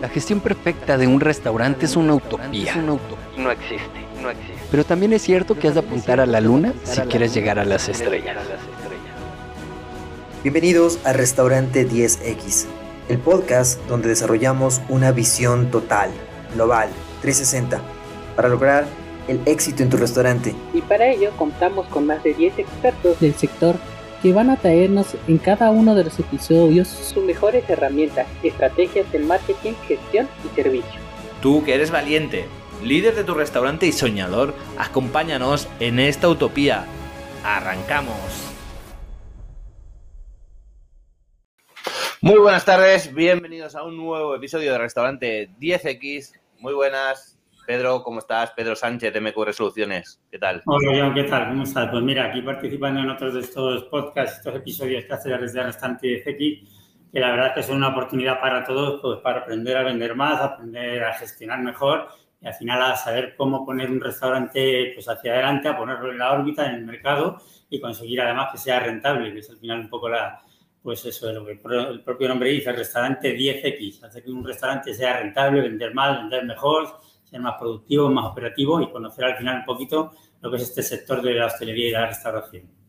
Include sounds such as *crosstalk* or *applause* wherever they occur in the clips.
La gestión perfecta de un restaurante es una utopía. No existe, no existe. Pero también es cierto que has de apuntar a la luna si quieres llegar a las estrellas. Bienvenidos a Restaurante 10X, el podcast donde desarrollamos una visión total, global, 360, para lograr el éxito en tu restaurante. Y para ello contamos con más de 10 expertos del sector que van a traernos en cada uno de los episodios sus mejores herramientas, estrategias de marketing, gestión y servicio. Tú que eres valiente, líder de tu restaurante y soñador, acompáñanos en esta utopía. ¡Arrancamos! Muy buenas tardes, bienvenidos a un nuevo episodio de Restaurante 10X. Muy buenas, Pedro, ¿cómo estás? Pedro Sánchez, MQ Resoluciones, ¿qué tal? Hola, John, ¿qué tal? ¿Cómo estás? Pues mira, aquí participando en otros de estos podcasts, estos episodios que hace desde Restaurante de CX, que la verdad es que son una oportunidad para todos, pues para aprender a vender más, aprender a gestionar mejor y al final a saber cómo poner un restaurante pues hacia adelante, a ponerlo en la órbita, en el mercado y conseguir además que sea rentable, que es al final un poco la, pues eso es lo que el propio nombre dice, el restaurante 10X, hacer que un restaurante sea rentable, vender más, vender mejor, ser más productivo, más operativo y conocer al final un poquito lo que es este sector de la hostelería y la restauración.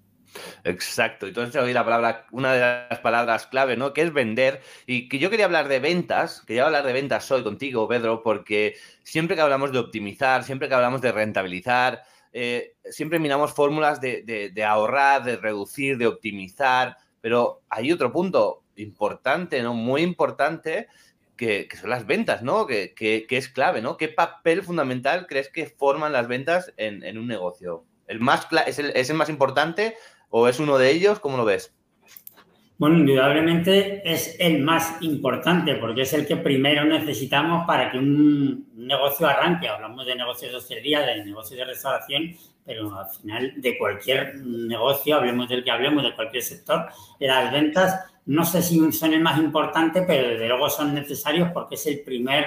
Exacto, entonces hoy la palabra, una de las palabras clave, ¿no? Que es vender. Y que yo quería hablar de ventas, quería hablar de ventas hoy contigo, Pedro, porque siempre que hablamos de optimizar, siempre que hablamos de rentabilizar, eh, siempre miramos fórmulas de, de, ahorrar, de reducir, de optimizar, pero hay otro punto importante, ¿no? Muy importante, que, son las ventas, ¿no? Que, es clave, ¿no? ¿Qué papel fundamental crees que forman las ventas en, un negocio? ¿El más es, el, ¿Es el más importante o es uno de ellos? ¿Cómo lo ves? Bueno, indudablemente es el más importante porque es el que primero necesitamos para que un negocio arranque. Hablamos de negocios de hostelería, de negocios de restauración, pero al final de cualquier negocio, hablemos del que hablemos, de cualquier sector, las ventas no sé si son el más importante, pero desde luego son necesarios porque es el primer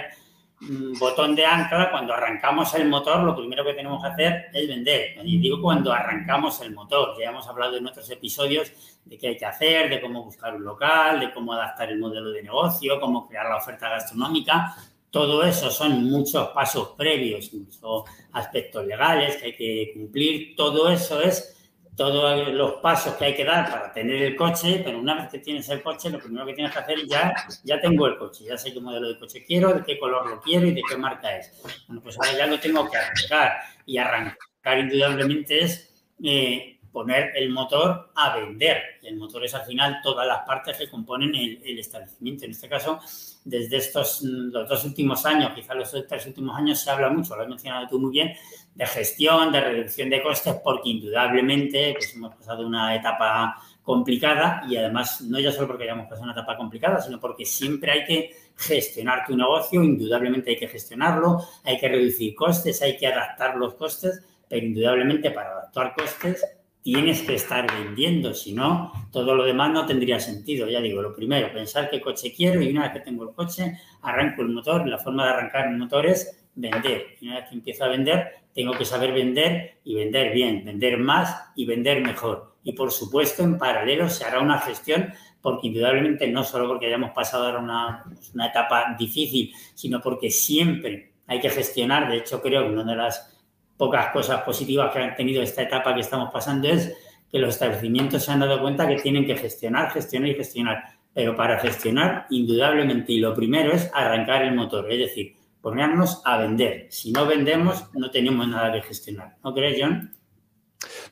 botón de ancla. Cuando arrancamos el motor, lo primero que tenemos que hacer es vender. Y digo cuando arrancamos el motor. Ya hemos hablado en otros episodios de qué hay que hacer, de cómo buscar un local, de cómo adaptar el modelo de negocio, cómo crear la oferta gastronómica. Todo eso son muchos pasos previos, muchos aspectos legales que hay que cumplir. Todo eso es todos los pasos que hay que dar para tener el coche, pero una vez que tienes el coche, lo primero que tienes que hacer ya, ya tengo el coche, ya sé qué modelo de coche quiero, de qué color lo quiero y de qué marca es. Bueno, pues ahora ya lo tengo que arrancar y arrancar indudablemente es eh, poner el motor a vender. El motor es al final todas las partes que componen el, establecimiento. En este caso, desde estos los dos últimos años, quizás los tres últimos años, se habla mucho, lo has mencionado tú muy bien, de gestión, de reducción de costes, porque indudablemente pues, hemos pasado una etapa complicada y además no ya solo porque hayamos pasado una etapa complicada, sino porque siempre hay que gestionar tu negocio, indudablemente hay que gestionarlo, hay que reducir costes, hay que adaptar los costes, pero indudablemente para adaptar costes tienes que estar vendiendo, si no, todo lo demás no tendría sentido. Ya digo, lo primero, pensar qué coche quiero y una vez que tengo el coche, arranco el motor. La forma de arrancar el motor es vender. Y una vez que empiezo a vender, tengo que saber vender y vender bien, vender más y vender mejor. Y por supuesto, en paralelo se hará una gestión porque indudablemente no solo porque hayamos pasado ahora una, una etapa difícil, sino porque siempre hay que gestionar. De hecho, creo que una de las pocas cosas positivas que han tenido esta etapa que estamos pasando es que los establecimientos se han dado cuenta que tienen que gestionar, gestionar y gestionar. Pero para gestionar, indudablemente, y lo primero es arrancar el motor, es decir, ponernos a vender. Si no vendemos, no tenemos nada que gestionar. ¿No crees, John?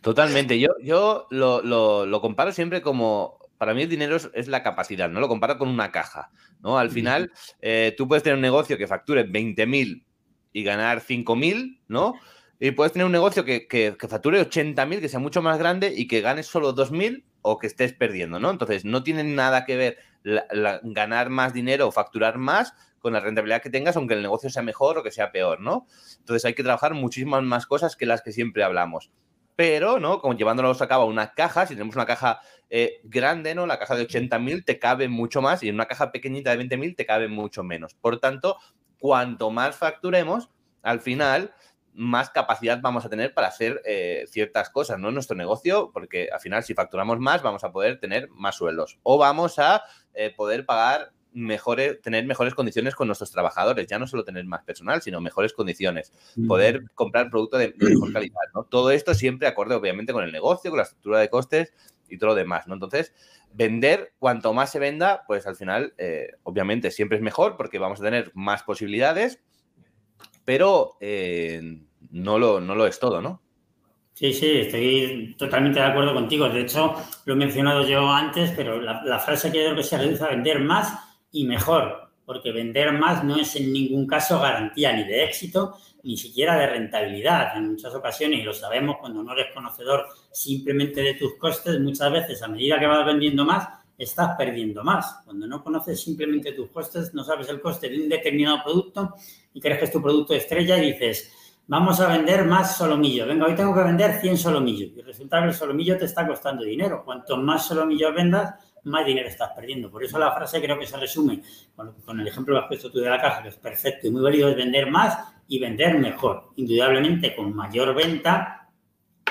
Totalmente. Yo, yo lo, comparo siempre como, para mí el dinero es, la capacidad, ¿no? Lo comparo con una caja, ¿no? Al final, eh, tú puedes tener un negocio que facture 20.000 y ganar 5.000, ¿no? Y puedes tener un negocio que, que, que facture 80.000, que sea mucho más grande y que ganes solo 2.000 o que estés perdiendo, ¿no? Entonces, no tiene nada que ver ganar más dinero o facturar más con la rentabilidad que tengas, aunque el negocio sea mejor o que sea peor, ¿no? Entonces, hay que trabajar muchísimas más cosas que las que siempre hablamos. Pero, ¿no? Como llevándolos a cabo una caja, si tenemos una caja eh, grande, ¿no? La caja de 80.000 te cabe mucho más y en una caja pequeñita de 20.000 te cabe mucho menos. Por tanto, cuanto más facturemos, al final más capacidad vamos a tener para hacer eh, ciertas cosas, ¿no? En nuestro negocio, porque al final si facturamos más vamos a poder tener más sueldos o vamos a eh, poder pagar mejores, tener mejores condiciones con nuestros trabajadores, ya no solo tener más personal, sino mejores condiciones, poder comprar producto de, mejor calidad, ¿no? Todo esto siempre acorde, obviamente, con el negocio, con la estructura de costes y todo lo demás, ¿no? Entonces, vender, cuanto más se venda, pues al final, eh, obviamente, siempre es mejor porque vamos a tener más posibilidades, pero eh, no, lo, no lo es todo, ¿no? Sí, sí, estoy totalmente de acuerdo contigo. De hecho, lo he mencionado yo antes, pero la, frase que creo que se reduce a vender más y mejor, porque vender más no es en ningún caso garantía ni de éxito, ni siquiera de rentabilidad. En muchas ocasiones, y lo sabemos cuando no eres conocedor simplemente de tus costes, muchas veces a medida que vas vendiendo más, estás perdiendo más. Cuando no conoces simplemente tus costes, no sabes el coste de un determinado producto y crees que es tu producto estrella y dices, vamos a vender más solomillo. Venga, hoy tengo que vender 100 solomillos. Y resulta que el solomillo te está costando dinero. Cuanto más solomillos vendas, más dinero estás perdiendo. Por eso la frase creo que se resume con, el ejemplo que has puesto tú de la caja, que es perfecto y muy válido, es vender más y vender mejor. Indudablemente, con mayor venta,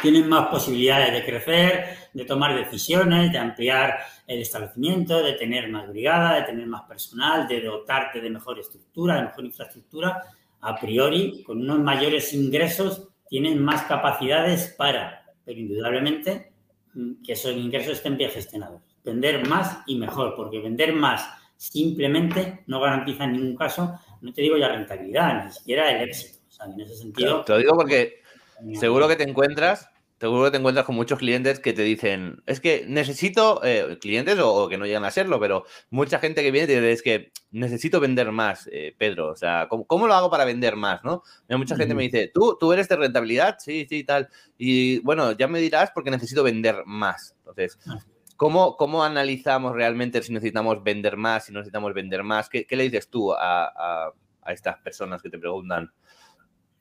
tienes más posibilidades de crecer, de tomar decisiones, de ampliar el establecimiento, de tener más brigada, de tener más personal, de dotarte de mejor estructura, de mejor infraestructura a priori, con unos mayores ingresos, tienen más capacidades para, pero indudablemente, mm, que esos ingresos estén bien gestionados. Vender más y mejor, porque vender más simplemente no garantiza en ningún caso, no te digo ya rentabilidad, ni siquiera el éxito. O sea, en ese sentido. Te lo digo porque seguro que te encuentras seguro que te encuentras con muchos clientes que te dicen, es que necesito, eh, clientes o, que no llegan a serlo, pero mucha gente que viene te dice, es que necesito vender más, eh, Pedro. O sea, ¿cómo, lo hago para vender más? ¿no? Mucha gente me dice, ¿Tú, ¿tú eres de rentabilidad? Sí, sí, tal. Y bueno, ya me dirás porque necesito vender más. Entonces. ¿Cómo, cómo analizamos realmente si necesitamos vender más, si necesitamos vender más? ¿Qué, le dices tú a estas personas que te preguntan?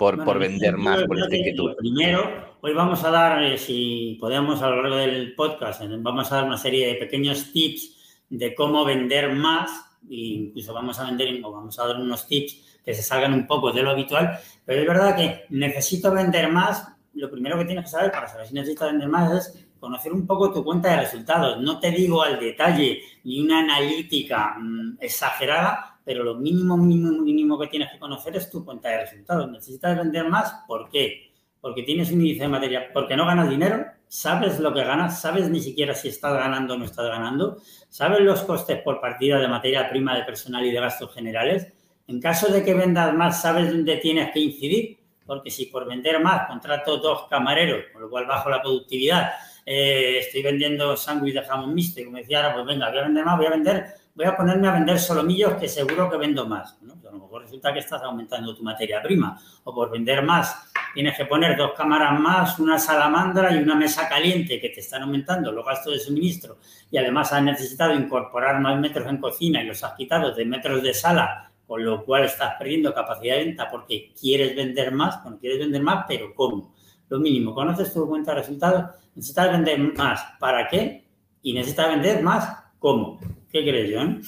por, vender más, por esta inquietud? Primero, hoy vamos a dar, eh, si podemos a lo largo del podcast, eh, vamos a dar una serie de pequeños tips de cómo vender más, e incluso vamos a vender o vamos a dar unos tips que se salgan un poco de lo habitual, pero es verdad que necesito vender más, lo primero que tienes que saber para saber si necesitas vender más es conocer un poco tu cuenta de resultados. No te digo al detalle ni una analítica mm, exagerada, pero lo mínimo, mínimo, mínimo que tienes que conocer es tu cuenta de resultados. ¿Necesitas vender más? ¿Por qué? Porque tienes un índice de materia, porque no ganas dinero, sabes lo que ganas, sabes ni siquiera si estás ganando o no estás ganando, sabes los costes por partida de materia prima, de personal y de gastos generales. En caso de que vendas más, sabes dónde tienes que incidir, porque si por vender más contrato dos camareros, con lo cual bajo la productividad, eh, estoy vendiendo sándwich de jamón mixto y como decía ahora, pues venga, voy a vender más, voy a vender voy a ponerme a vender solomillos que seguro que vendo más. Pues a lo mejor resulta que estás aumentando tu materia prima. O por vender más, tienes que poner dos cámaras más, una salamandra y una mesa caliente que te están aumentando los gastos de suministro. Y además has necesitado incorporar más metros en cocina y los has quitado de metros de sala, con lo cual estás perdiendo capacidad de venta porque quieres vender más. Bueno, quieres vender más, pero ¿cómo? Lo mínimo, conoces tu cuenta de resultados, necesitas vender más. ¿Para qué? Y necesitas vender más, ¿cómo? ¿Qué crees, John?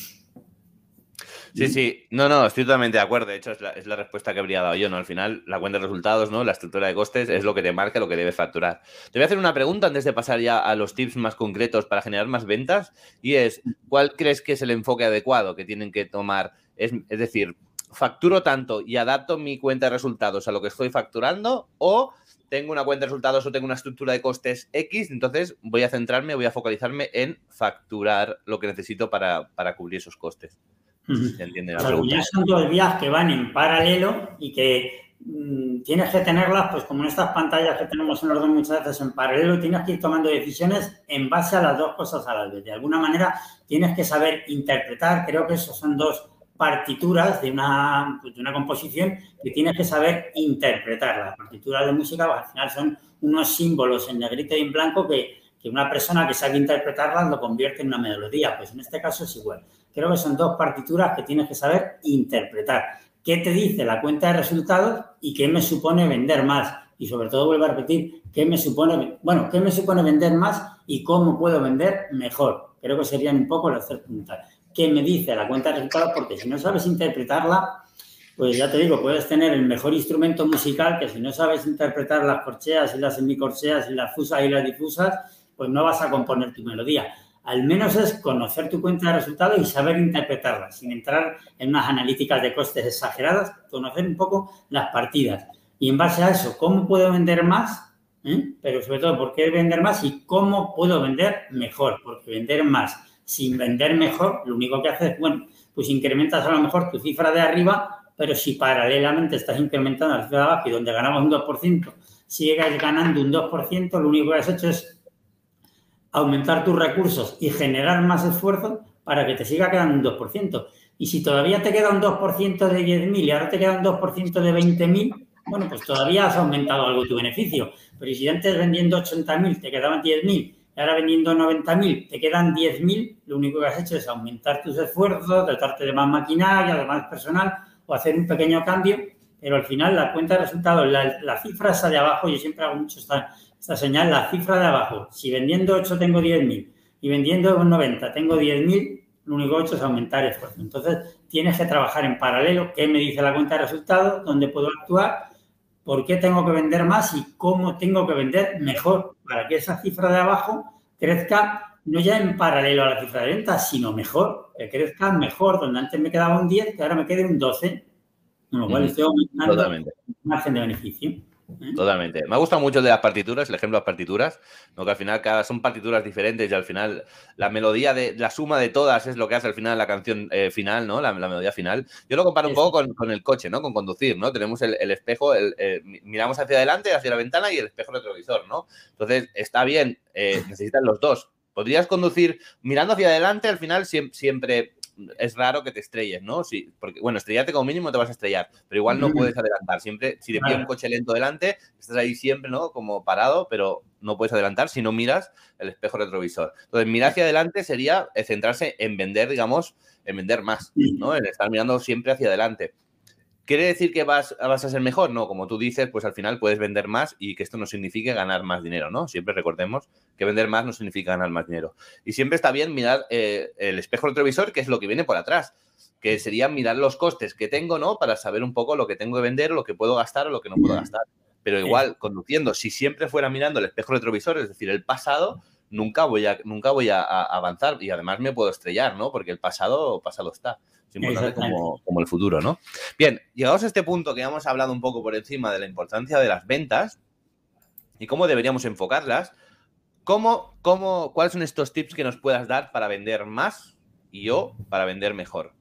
Sí, sí, no, no, estoy totalmente de acuerdo. De hecho, es la, respuesta que habría dado yo, ¿no? Al final, la cuenta de resultados, ¿no? La estructura de costes es lo que te marca lo que debes facturar. Te voy a hacer una pregunta antes de pasar ya a los tips más concretos para generar más ventas. Y es, ¿cuál crees que es el enfoque adecuado que tienen que tomar? Es, es decir, ¿facturo tanto y adapto mi cuenta de resultados a lo que estoy facturando? ¿O tengo una cuenta de resultados o tengo una estructura de costes X, entonces voy a centrarme, voy a focalizarme en facturar lo que necesito para, cubrir esos costes. ¿Se entiende la son dos vías que van en paralelo y que mm, tienes que tenerlas, pues como en estas pantallas que tenemos en los dos muchas veces en paralelo, tienes que ir tomando decisiones en base a las dos cosas a la vez. De alguna manera tienes que saber interpretar, creo que esos son dos partituras de una, pues, de una composición que tienes que saber interpretar. Las partituras de música pues, al final son unos símbolos en negrito y en blanco que, que una persona que sabe interpretarlas lo convierte en una melodía. Pues en este caso es igual. Creo que son dos partituras que tienes que saber interpretar. ¿Qué te dice la cuenta de resultados y qué me supone vender más? Y sobre todo vuelvo a repetir, ¿qué me supone, bueno, qué me supone vender más y cómo puedo vender mejor? Creo que serían un poco las tres puntas qué me dice la cuenta de resultados, porque si no sabes interpretarla, pues ya te digo, puedes tener el mejor instrumento musical, que si no sabes interpretar las corcheas y las semicorcheas y las fusas y las difusas, pues no vas a componer tu melodía. al menos es conocer tu cuenta de resultados y saber interpretarla, sin entrar en unas analíticas de costes exageradas, conocer un poco las partidas. Y en base a eso, ¿cómo puedo vender más? ¿Eh? Pero sobre todo, ¿por qué vender más y cómo puedo vender mejor? Porque vender más sin vender mejor, lo único que haces es, bueno, pues incrementas a lo mejor tu cifra de arriba, pero si paralelamente estás incrementando la cifra de abajo y donde ganamos un 2%, sigues ganando un 2%, lo único que has hecho es aumentar tus recursos y generar más esfuerzo para que te siga quedando un 2%. Y si todavía te queda un 2% de 10.000 y ahora te queda un 2% de 20.000, bueno, pues todavía has aumentado algo tu beneficio. Pero si antes vendiendo 80.000 te quedaban 10.000 y ahora vendiendo 90.000 te quedan 10.000, lo único que has hecho es aumentar tus esfuerzos, tratarte de más maquinaria, de más personal o hacer un pequeño cambio, pero al final la cuenta de resultados, la, la cifra esa de abajo, yo siempre hago mucho esta, esta señal, la cifra de abajo, si vendiendo 8 tengo 10.000 y vendiendo 90 tengo 10.000, lo único que he hecho es aumentar esfuerzo. Entonces, tienes que trabajar en paralelo, qué me dice la cuenta de resultados, dónde puedo actuar, por qué tengo que vender más y cómo tengo que vender mejor para que esa cifra de abajo crezca no ya en paralelo a la cifra de ventas, sino mejor, que crezca mejor, donde antes me quedaba un 10, que ahora me quede un 12, con lo cual estoy aumentando el margen de beneficio. ¿Eh? Totalmente. Me ha gustado mucho de las partituras, el ejemplo de las partituras, ¿no? que al final cada son partituras diferentes y al final la melodía de la suma de todas es lo que hace al final la canción eh, final, ¿no? La, melodía final. Yo lo comparo un poco con, el coche, ¿no? Con conducir, ¿no? Tenemos el, espejo, miramos hacia adelante, hacia la ventana y el espejo retrovisor, ¿no? Entonces, está bien, eh, necesitan los dos. Podrías conducir mirando hacia adelante, al final siempre es raro que te estrelles, ¿no? Sí, porque, bueno, estrellarte como mínimo te vas a estrellar, pero igual no puedes adelantar. Siempre, si te pide un coche lento delante, estás ahí siempre, ¿no? Como parado, pero no puedes adelantar si no miras el espejo retrovisor. Entonces, mirar hacia adelante sería eh, centrarse en vender, digamos, en vender más, ¿no? En estar mirando siempre hacia adelante. ¿Quiere decir que vas, vas, a ser mejor? No, como tú dices, pues al final puedes vender más y que esto no signifique ganar más dinero, ¿no? Siempre recordemos que vender más no significa ganar más dinero. Y siempre está bien mirar eh, el espejo retrovisor, que es lo que viene por atrás, que sería mirar los costes que tengo, ¿no? Para saber un poco lo que tengo que vender, lo que puedo gastar o lo que no puedo gastar. Pero igual, conduciendo, si siempre fuera mirando el espejo retrovisor, es decir, el pasado, nunca voy a, nunca voy a, avanzar y además me puedo estrellar, ¿no? Porque el pasado, pasado está. Es importante como, como, el futuro, ¿no? Bien, llegados a este punto que hemos hablado un poco por encima de la importancia de las ventas y cómo deberíamos enfocarlas, ¿cómo, cómo, ¿cuáles son estos tips que nos puedas dar para vender más y yo para vender mejor?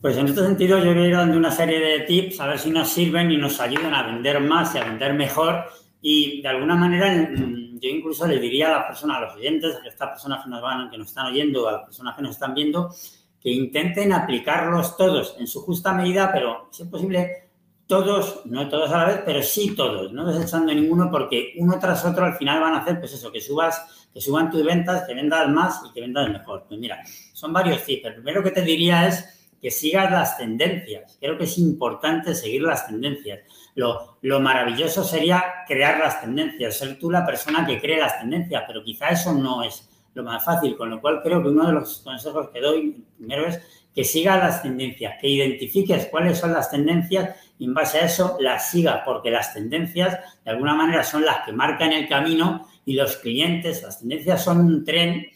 Pues en este sentido yo voy a ir dando una serie de tips a ver si nos sirven y nos ayudan a vender más y a vender mejor y de alguna manera yo incluso le diría a las personas, a los oyentes, a estas personas que nos van, que nos están oyendo, a las personas que nos están viendo, que intenten aplicarlos todos en su justa medida, pero si es posible, todos, no todos a la vez, pero sí todos, no desechando ninguno, porque uno tras otro al final van a hacer, pues eso, que subas, que suban tus ventas, que vendas más y que vendas mejor. Pues mira, son varios tips. El primero que te diría es que sigas las tendencias. Creo que es importante seguir las tendencias. Lo, lo, maravilloso sería crear las tendencias, ser tú la persona que cree las tendencias, pero quizá eso no es lo más fácil, con lo cual creo que uno de los consejos que doy primero es que siga las tendencias, que identifiques cuáles son las tendencias y en base a eso las siga, porque las tendencias de alguna manera son las que marcan el camino y los clientes, las tendencias son un tren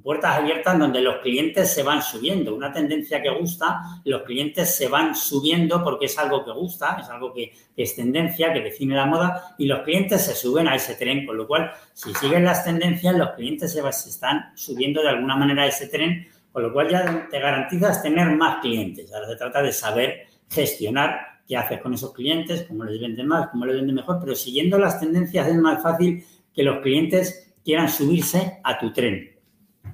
puertas abiertas donde los clientes se van subiendo. Una tendencia que gusta, los clientes se van subiendo porque es algo que gusta, es algo que, es tendencia, que define la moda y los clientes se suben a ese tren, con lo cual si siguen las tendencias, los clientes se, están subiendo de alguna manera a ese tren, con lo cual ya te garantizas tener más clientes. Ahora se trata de saber gestionar qué haces con esos clientes, cómo les vende más, cómo les vende mejor, pero siguiendo las tendencias es más fácil que los clientes quieran subirse a tu tren.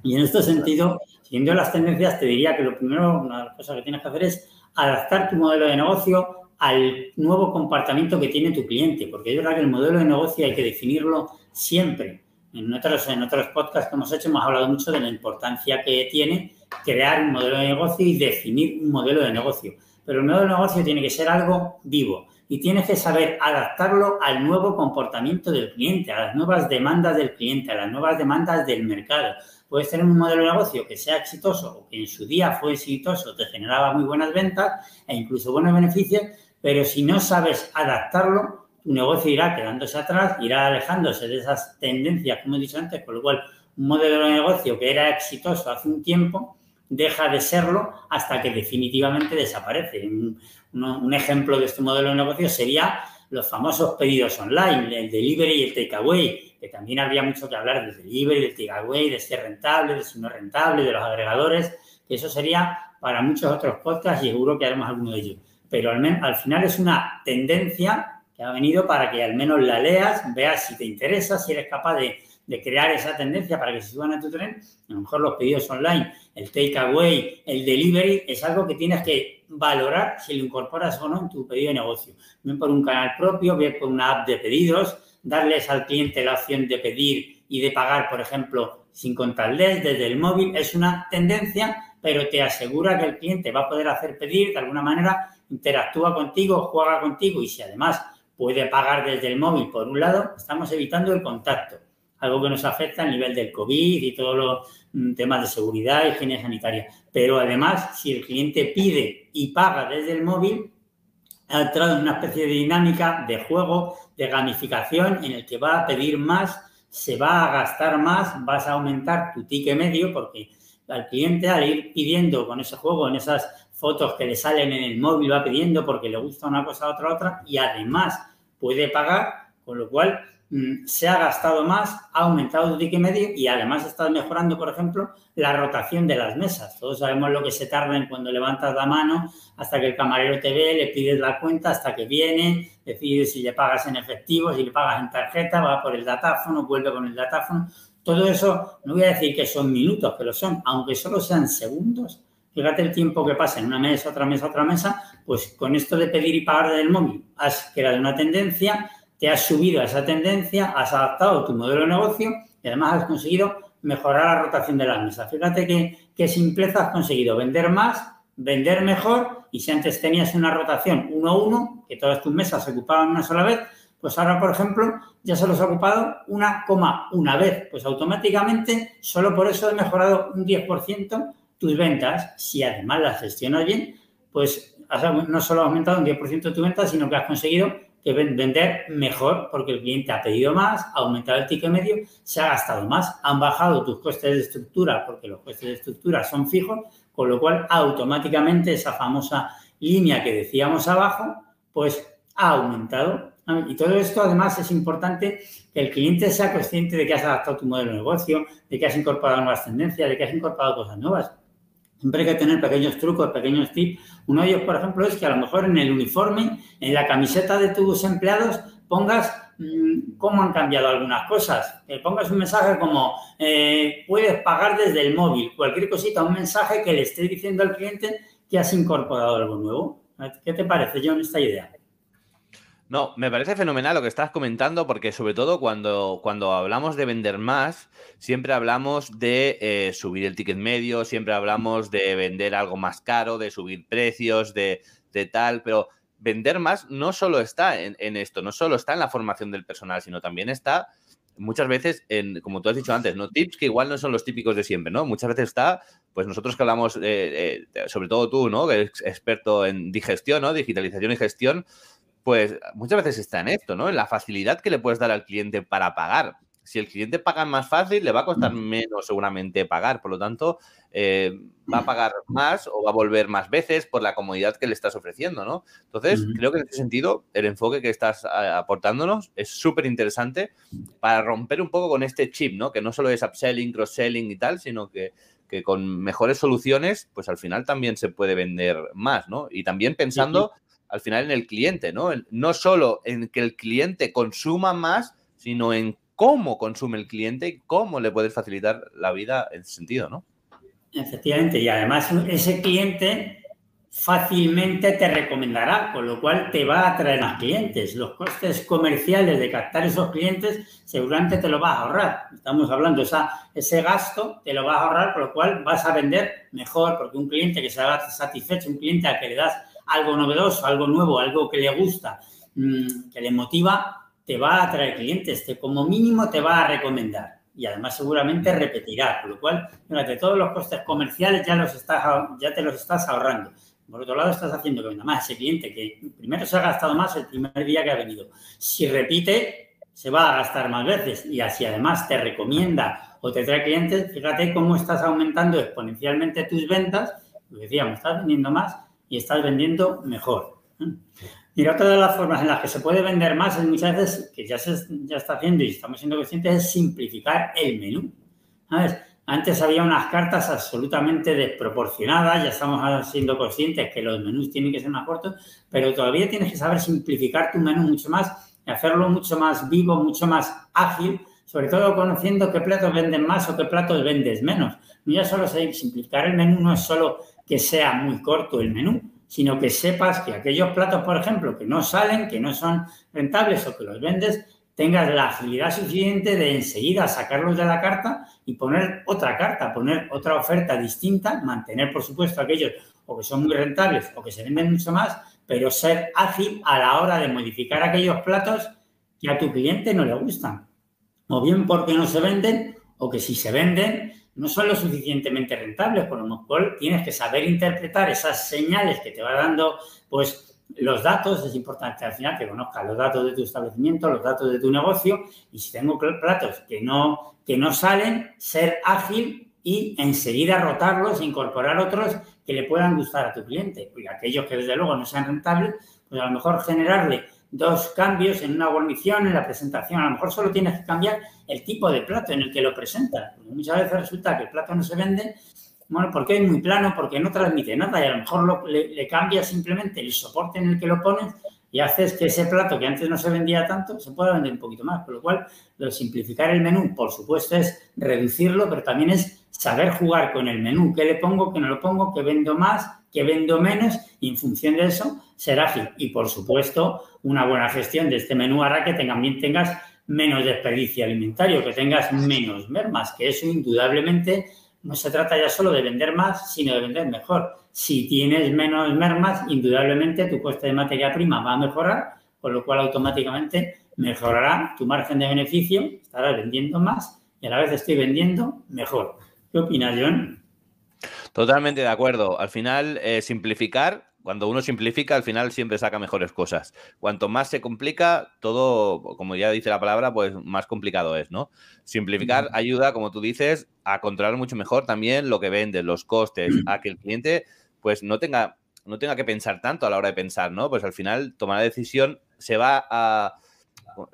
Y en este sentido, siguiendo las tendencias, te diría que lo primero, una de las cosas que tienes que hacer es adaptar tu modelo de negocio al nuevo comportamiento que tiene tu cliente, porque es verdad que el modelo de negocio hay que definirlo siempre. En otros, en otros podcasts que hemos hecho hemos hablado mucho de la importancia que tiene crear un modelo de negocio y definir un modelo de negocio. Pero el modelo de negocio tiene que ser algo vivo y tienes que saber adaptarlo al nuevo comportamiento del cliente, a las nuevas demandas del cliente, a las nuevas demandas del mercado puedes tener un modelo de negocio que sea exitoso o que en su día fue exitoso, te generaba muy buenas ventas e incluso buenos beneficios, pero si no sabes adaptarlo, tu negocio irá quedándose atrás, irá alejándose de esas tendencias, como he dicho antes, con lo cual un modelo de negocio que era exitoso hace un tiempo, deja de serlo hasta que definitivamente desaparece. Ejemplo de este modelo de negocio sería los famosos pedidos online, el delivery y el takeaway, que también habría mucho que hablar del delivery, del takeaway, de si es rentable, de si no es rentable, de los agregadores, que eso sería para muchos otros podcasts y seguro que haremos alguno de ellos. Pero al, al final es una tendencia que ha venido para que al menos la leas, veas si te interesa, si eres capaz de de crear esa tendencia para que se suban a tu tren, a lo mejor los pedidos online, el takeaway, el delivery, es algo que tienes que valorar si lo incorporas o no en tu pedido de negocio. Bien por un canal propio, bien por una app de pedidos, darles al cliente la opción de pedir y de pagar, por ejemplo, sin contarles desde el móvil, es una tendencia, pero te asegura que el cliente va a poder hacer pedir de alguna manera, interactúa contigo, juega contigo y si además puede pagar desde el móvil por un lado, estamos evitando el contacto algo que nos afecta a nivel del COVID y todos los mm, temas de seguridad y higiene sanitaria. Pero además, si el cliente pide y paga desde el móvil, ha entrado en una especie de dinámica de juego, de gamificación, en el que va a pedir más, se va a gastar más, vas a aumentar tu ticket medio, porque al cliente al ir pidiendo con ese juego, en esas fotos que le salen en el móvil, va pidiendo porque le gusta una cosa, otra, otra, y además puede pagar, con lo cual se ha gastado más, ha aumentado tu ticket medio y además estás mejorando, por ejemplo, la rotación de las mesas. Todos sabemos lo que se tarda en cuando levantas la mano hasta que el camarero te ve, le pides la cuenta, hasta que viene, decides si le pagas en efectivo, si le pagas en tarjeta, va por el datáfono, vuelve con el datáfono. Todo eso, no voy a decir que son minutos, pero son, aunque solo sean segundos, fíjate el tiempo que pasa en una mesa, otra mesa, otra mesa, pues con esto de pedir y pagar desde el móvil has creado una tendencia te has subido a esa tendencia, has adaptado tu modelo de negocio y además has conseguido mejorar la rotación de las mesas. Fíjate que, qué simpleza has conseguido vender más, vender mejor y si antes tenías una rotación uno a uno, que todas tus mesas se ocupaban una sola vez, pues ahora, por ejemplo, ya se los ha ocupado una coma una vez. Pues automáticamente, solo por eso he mejorado un 10% tus ventas. Si además las gestionas bien, pues no solo ha aumentado un 10% tu venta, sino que has conseguido que vender mejor porque el cliente ha pedido más, ha aumentado el ticket medio, se ha gastado más, han bajado tus costes de estructura porque los costes de estructura son fijos, con lo cual automáticamente esa famosa línea que decíamos abajo, pues ha aumentado. Y todo esto además es importante que el cliente sea consciente de que has adaptado tu modelo de negocio, de que has incorporado nuevas tendencias, de que has incorporado cosas nuevas. Siempre hay que tener pequeños trucos, pequeños tips. Uno de ellos, por ejemplo, es que a lo mejor en el uniforme, en la camiseta de tus empleados, pongas mm, cómo han cambiado algunas cosas. Pongas un mensaje como eh, puedes pagar desde el móvil, cualquier cosita, un mensaje que le esté diciendo al cliente que has incorporado algo nuevo. ¿Qué te parece, John, esta idea? No, me parece fenomenal lo que estás comentando porque sobre todo cuando, cuando hablamos de vender más, siempre hablamos de eh, subir el ticket medio, siempre hablamos de vender algo más caro, de subir precios, de, tal, pero vender más no solo está en, esto, no solo está en la formación del personal, sino también está muchas veces en, como tú has dicho antes, ¿no? Tips que igual no son los típicos de siempre, ¿no? Muchas veces está, pues nosotros que hablamos, eh, eh, sobre todo tú, ¿no? Que eres experto en digestión, ¿no? Digitalización y gestión, pues muchas veces está en esto, ¿no? En la facilidad que le puedes dar al cliente para pagar. Si el cliente paga más fácil, le va a costar menos seguramente pagar. Por lo tanto, eh, va a pagar más o va a volver más veces por la comodidad que le estás ofreciendo, ¿no? Entonces, creo que en ese sentido, el enfoque que estás aportándonos es súper interesante para romper un poco con este chip, ¿no? Que no solo es upselling, cross-selling y tal, sino que, que con mejores soluciones, pues al final también se puede vender más, ¿no? Y también pensando al final en el cliente, ¿no? No solo en que el cliente consuma más, sino en cómo consume el cliente y cómo le puedes facilitar la vida en ese sentido, ¿no? Efectivamente, y además ese cliente fácilmente te recomendará, con lo cual te va a atraer más clientes. Los costes comerciales de captar esos clientes seguramente te lo vas a ahorrar. Estamos hablando, o ese gasto te lo vas a ahorrar, con lo cual vas a vender mejor, porque un cliente que se va satisfecho, un cliente al que le das algo novedoso, algo nuevo, algo que le gusta, mm, que le motiva, te va a atraer clientes, te, como mínimo te va a recomendar y además seguramente repetirá, con lo cual, fíjate, todos los costes comerciales ya, los estás, ya te los estás ahorrando. Por otro lado, estás haciendo que venda más ese cliente que primero se ha gastado más el primer día que ha venido. Si repite, se va a gastar más veces y así además te recomienda o te trae clientes, fíjate cómo estás aumentando exponencialmente tus ventas, lo decíamos, estás vendiendo más y estás vendiendo mejor. Mira, otra de las formas en las que se puede vender más es muchas veces, que ya se ya está haciendo y estamos siendo conscientes, es simplificar el menú. Antes había unas cartas absolutamente desproporcionadas, ya estamos siendo conscientes que los menús tienen que ser más cortos, pero todavía tienes que saber simplificar tu menú mucho más y hacerlo mucho más vivo, mucho más ágil, sobre todo conociendo qué platos venden más o qué platos vendes menos. No ya solo simplificar el menú no es solo que sea muy corto el menú, sino que sepas que aquellos platos, por ejemplo, que no salen, que no son rentables o que los vendes, tengas la agilidad suficiente de enseguida sacarlos de la carta y poner otra carta, poner otra oferta distinta, mantener, por supuesto, aquellos o que son muy rentables o que se venden mucho más, pero ser ágil a la hora de modificar aquellos platos que a tu cliente no le gustan. O bien porque no se venden o que si se venden no son lo suficientemente rentables, por lo cual tienes que saber interpretar esas señales que te va dando, pues los datos, es importante al final que conozcas los datos de tu establecimiento, los datos de tu negocio y si tengo platos que no, que no salen, ser ágil y enseguida rotarlos e incorporar otros que le puedan gustar a tu cliente. Y aquellos que desde luego no sean rentables, pues a lo mejor generarle dos cambios en una guarnición, en la presentación. A lo mejor solo tienes que cambiar el tipo de plato en el que lo presentas. muchas veces resulta que el plato no se vende bueno, porque es muy plano, porque no transmite nada y a lo mejor le, cambia simplemente el soporte en el que lo pones y haces que ese plato que antes no se vendía tanto se pueda vender un poquito más. Con lo cual, lo simplificar el menú, por supuesto, es reducirlo, pero también es saber jugar con el menú. ¿Qué le pongo, qué no lo pongo, qué vendo más, qué vendo menos? Y en función de eso, ser ágil. Y, por supuesto, una buena gestión de este menú hará que también tengas menos desperdicio alimentario, que tengas menos mermas, que eso indudablemente no se trata ya solo de vender más, sino de vender mejor. Si tienes menos mermas, indudablemente tu coste de materia prima va a mejorar, con lo cual automáticamente mejorará tu margen de beneficio, estarás vendiendo más y a la vez estoy vendiendo mejor. ¿Qué opinas, John? Totalmente de acuerdo. Al final, eh, simplificar cuando uno simplifica, al final siempre saca mejores cosas. Cuanto más se complica, todo, como ya dice la palabra, pues más complicado es, ¿no? Simplificar ayuda, como tú dices, a controlar mucho mejor también lo que vende, los costes, *clears throat* a que el cliente pues no tenga, no tenga que pensar tanto a la hora de pensar, ¿no? Pues al final tomar la decisión se va a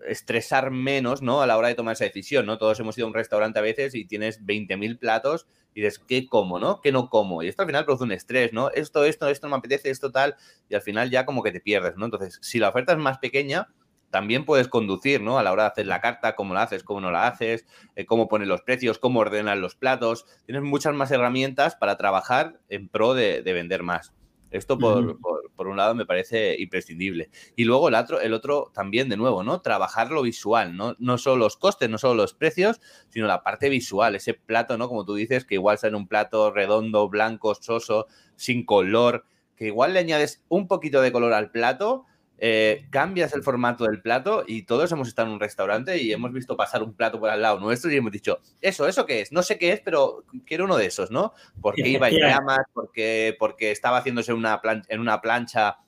estresar menos, ¿no? A la hora de tomar esa decisión, ¿no? Todos hemos ido a un restaurante a veces y tienes 20.000 platos y dices, ¿qué como, no? ¿Qué no como? Y esto al final produce un estrés, ¿no? Esto, esto, esto no me apetece, esto tal, y al final ya como que te pierdes, ¿no? Entonces, si la oferta es más pequeña, también puedes conducir, ¿no? A la hora de hacer la carta, cómo la haces, cómo no la haces, eh, cómo pones los precios, cómo ordenar los platos. Tienes muchas más herramientas para trabajar en pro de vender más. Esto por, un lado me parece imprescindible. Y luego el otro, el otro también, de nuevo, ¿no? Trabajar lo visual, ¿no? No solo los costes, no solo los precios, sino la parte visual, ese plato, ¿no? Como tú dices, que igual sale un plato redondo, blanco, soso, sin color, que igual le añades un poquito de color al plato eh, cambias el formato del plato y todos hemos estado en un restaurante y hemos visto pasar un plato por al lado nuestro y hemos dicho, eso, ¿eso qué es? No sé qué es, pero quiero uno de esos, ¿no? Porque iba en llamas, porque, porque estaba haciéndose una en una plancha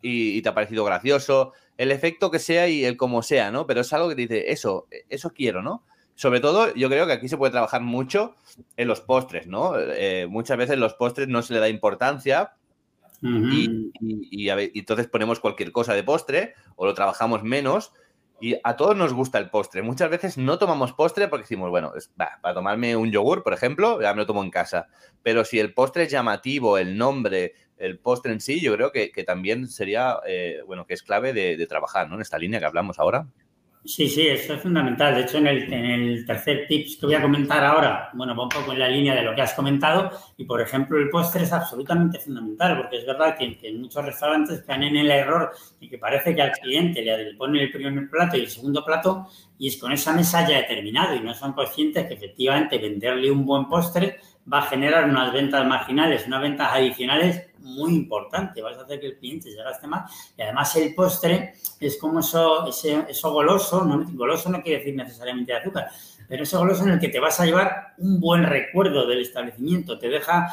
y, te ha parecido gracioso, el efecto que sea y el como sea, ¿no? Pero es algo que te dice, eso, eso quiero, ¿no? Sobre todo, yo creo que aquí se puede trabajar mucho en los postres, ¿no? Eh, muchas veces los postres no se le da importancia y, entonces ponemos cualquier cosa de postre o lo trabajamos menos. Y a todos nos gusta el postre. Muchas veces no tomamos postre porque decimos, bueno, para tomarme un yogur, por ejemplo, ya me lo tomo en casa. Pero si el postre es llamativo, el nombre, el postre en sí, yo creo que, también sería, eh, bueno, que es clave de, de trabajar, ¿no? En esta línea que hablamos ahora. Sí, sí, eso es fundamental. De hecho, en el, tercer tips que voy a comentar ahora, bueno, va un poco en la línea de lo que has comentado y, por ejemplo, el postre es absolutamente fundamental porque es verdad que, en muchos restaurantes caen en el error y que parece que al cliente le pone el primer plato y el segundo plato y es con esa mesa ya determinado y no son conscientes que efectivamente venderle un buen postre va a generar unas ventas marginales, unas ventas adicionales muy importante. Vas a hacer que el cliente se gaste más. Y además el postre es como eso, eso goloso, no, goloso no quiere decir necesariamente azúcar, pero ese goloso en el que te vas a llevar un buen recuerdo del establecimiento, te deja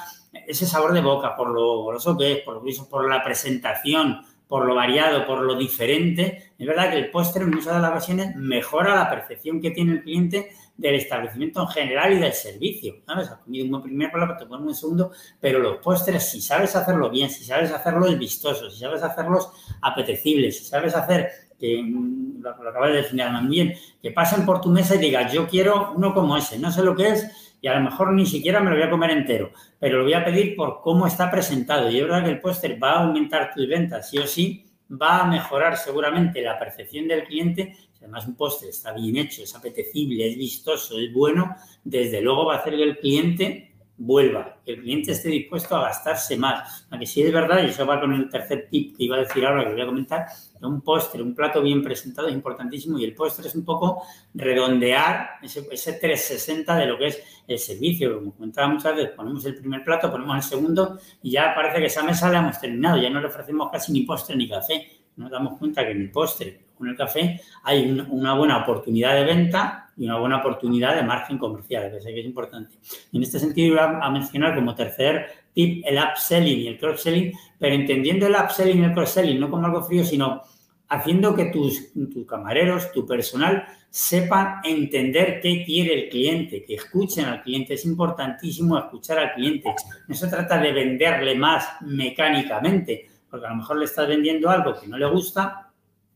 ese sabor de boca por lo goloso que es, por, por la presentación, por lo variado, por lo diferente, es verdad que el postre en muchas de las ocasiones mejora la percepción que tiene el cliente del establecimiento en general y del servicio. ¿Sabes? Has comido un primer plato, te pones un segundo, pero los postres, si sabes hacerlo bien, si sabes hacerlos vistosos, si sabes hacerlos apetecibles, si sabes hacer que mm, lo, lo acabas de definir bien, que pasen por tu mesa y digas, yo quiero uno como ese, no sé lo que es y a lo mejor ni siquiera me lo voy a comer entero, pero lo voy a pedir por cómo está presentado. Y es verdad que el póster va a aumentar tus ventas, sí o sí, va a mejorar seguramente la percepción del cliente. Si además un póster está bien hecho, es apetecible, es vistoso, es bueno, desde luego va a hacer que el cliente vuelva, que el cliente esté dispuesto a gastarse más. Aunque sí es verdad, y eso va con el tercer tip que iba a decir ahora, que voy a comentar, un postre, un plato bien presentado es importantísimo y el postre es un poco redondear ese, ese 360 de lo que es el servicio. Como comentaba muchas veces, ponemos el primer plato, ponemos el segundo y ya parece que esa mesa la hemos terminado, ya no le ofrecemos casi ni postre ni café. Nos damos cuenta que el postre con el café hay una buena oportunidad de venta y una buena oportunidad de margen comercial, que es importante. En este sentido, iba a mencionar como tercer tip el upselling y el cross-selling, pero entendiendo el upselling y el cross-selling no como algo frío, sino haciendo que tus, tus, camareros, tu personal, sepan entender qué quiere el cliente, que escuchen al cliente. Es importantísimo escuchar al cliente. No se trata de venderle más mecánicamente, porque a lo mejor le estás vendiendo algo que no le gusta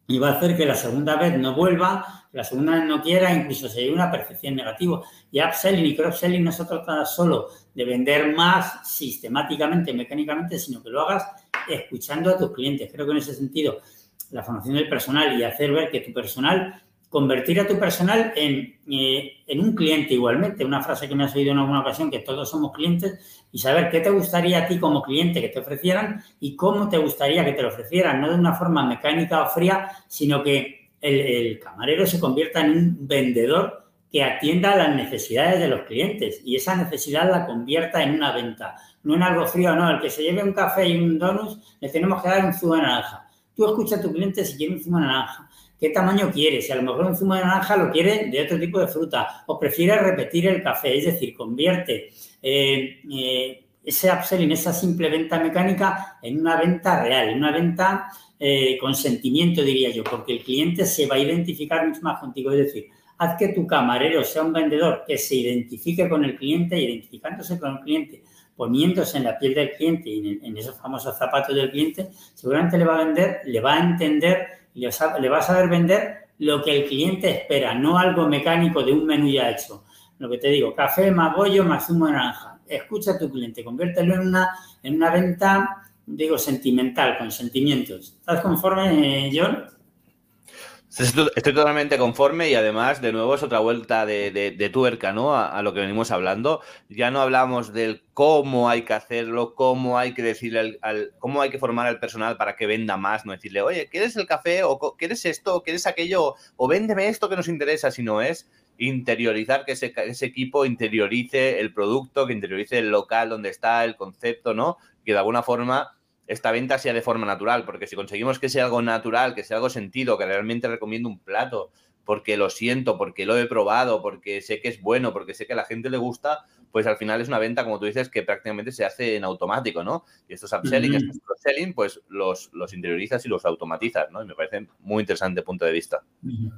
y va a hacer que la segunda vez no vuelva, la segunda vez no quiera, incluso se lleve una percepción negativa. Y upselling y cross-selling no se trata solo de vender más sistemáticamente, mecánicamente, sino que lo hagas escuchando a tus clientes. Creo que en ese sentido, la formación del personal y hacer ver que tu personal, convertir a tu personal en, eh, en un cliente igualmente. Una frase que me has oído en alguna ocasión, que todos somos clientes, y saber qué te gustaría a ti como cliente que te ofrecieran y cómo te gustaría que te lo ofrecieran, no de una forma mecánica o fría, sino que el, camarero se convierta en un vendedor que atienda las necesidades de los clientes y esa necesidad la convierta en una venta, no en algo frío, no, el que se lleve un café y un donut le tenemos que dar un zumo de naranja. Tú escucha a tu cliente si quiere un zumo de naranja, qué tamaño quiere, si a lo mejor un zumo de naranja lo quiere de otro tipo de fruta o prefiere repetir el café, es decir, convierte eh, eh, ese upselling, esa simple venta mecánica en una venta real, en una venta eh, con sentimiento, diría yo, porque el cliente se va a identificar mucho más contigo. Es decir, haz que tu camarero sea un vendedor que se identifique con el cliente, identificándose con el cliente, poniéndose en la piel del cliente y en, esos famosos zapatos del cliente, seguramente le va a vender, le va a entender, le, le va a saber vender lo que el cliente espera, no algo mecánico de un menú ya hecho lo que te digo, café más bollo más zumo de naranja. Escucha a tu cliente, conviértelo en una, en una venta, digo, sentimental, con sentimientos. ¿Estás conforme, John? Estoy totalmente conforme y además, de nuevo, es otra vuelta de, tuerca, ¿no? A, lo que venimos hablando. Ya no hablamos del cómo hay que hacerlo, cómo hay que decirle al, cómo hay que formar al personal para que venda más, no decirle, oye, ¿quieres el café? o ¿quieres esto? o ¿Quieres aquello? O véndeme esto que nos interesa, si no es interiorizar, que ese, ese, equipo interiorice el producto, que interiorice el local donde está, el concepto, ¿no? Que de alguna forma esta venta sea de forma natural, porque si conseguimos que sea algo natural, que sea algo sentido, que realmente recomiendo un plato, porque lo siento, porque lo he probado, porque sé que es bueno, porque sé que a la gente le gusta, pues al final es una venta, como tú dices, que prácticamente se hace en automático, ¿no? Y estos upselling, estos cross-selling, pues los, los interiorizas y los automatizas, ¿no? Y me parece muy interesante punto de vista.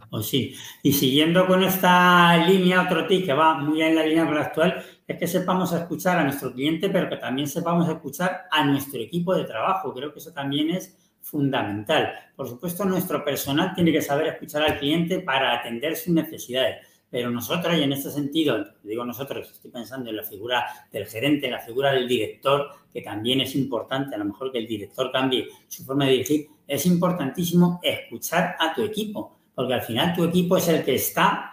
Pues sí. Y siguiendo con esta línea, otro tip que va muy en la línea con la actual, es que sepamos escuchar a nuestro cliente, pero que también sepamos escuchar a nuestro equipo de trabajo. Creo que eso también es fundamental. Por supuesto, nuestro personal tiene que saber escuchar al cliente para atender sus necesidades pero nosotros, y en este sentido, digo nosotros, estoy pensando en la figura del gerente, en la figura del director, que también es importante, a lo mejor que el director cambie su forma de dirigir, es importantísimo escuchar a tu equipo, porque al final tu equipo es el que está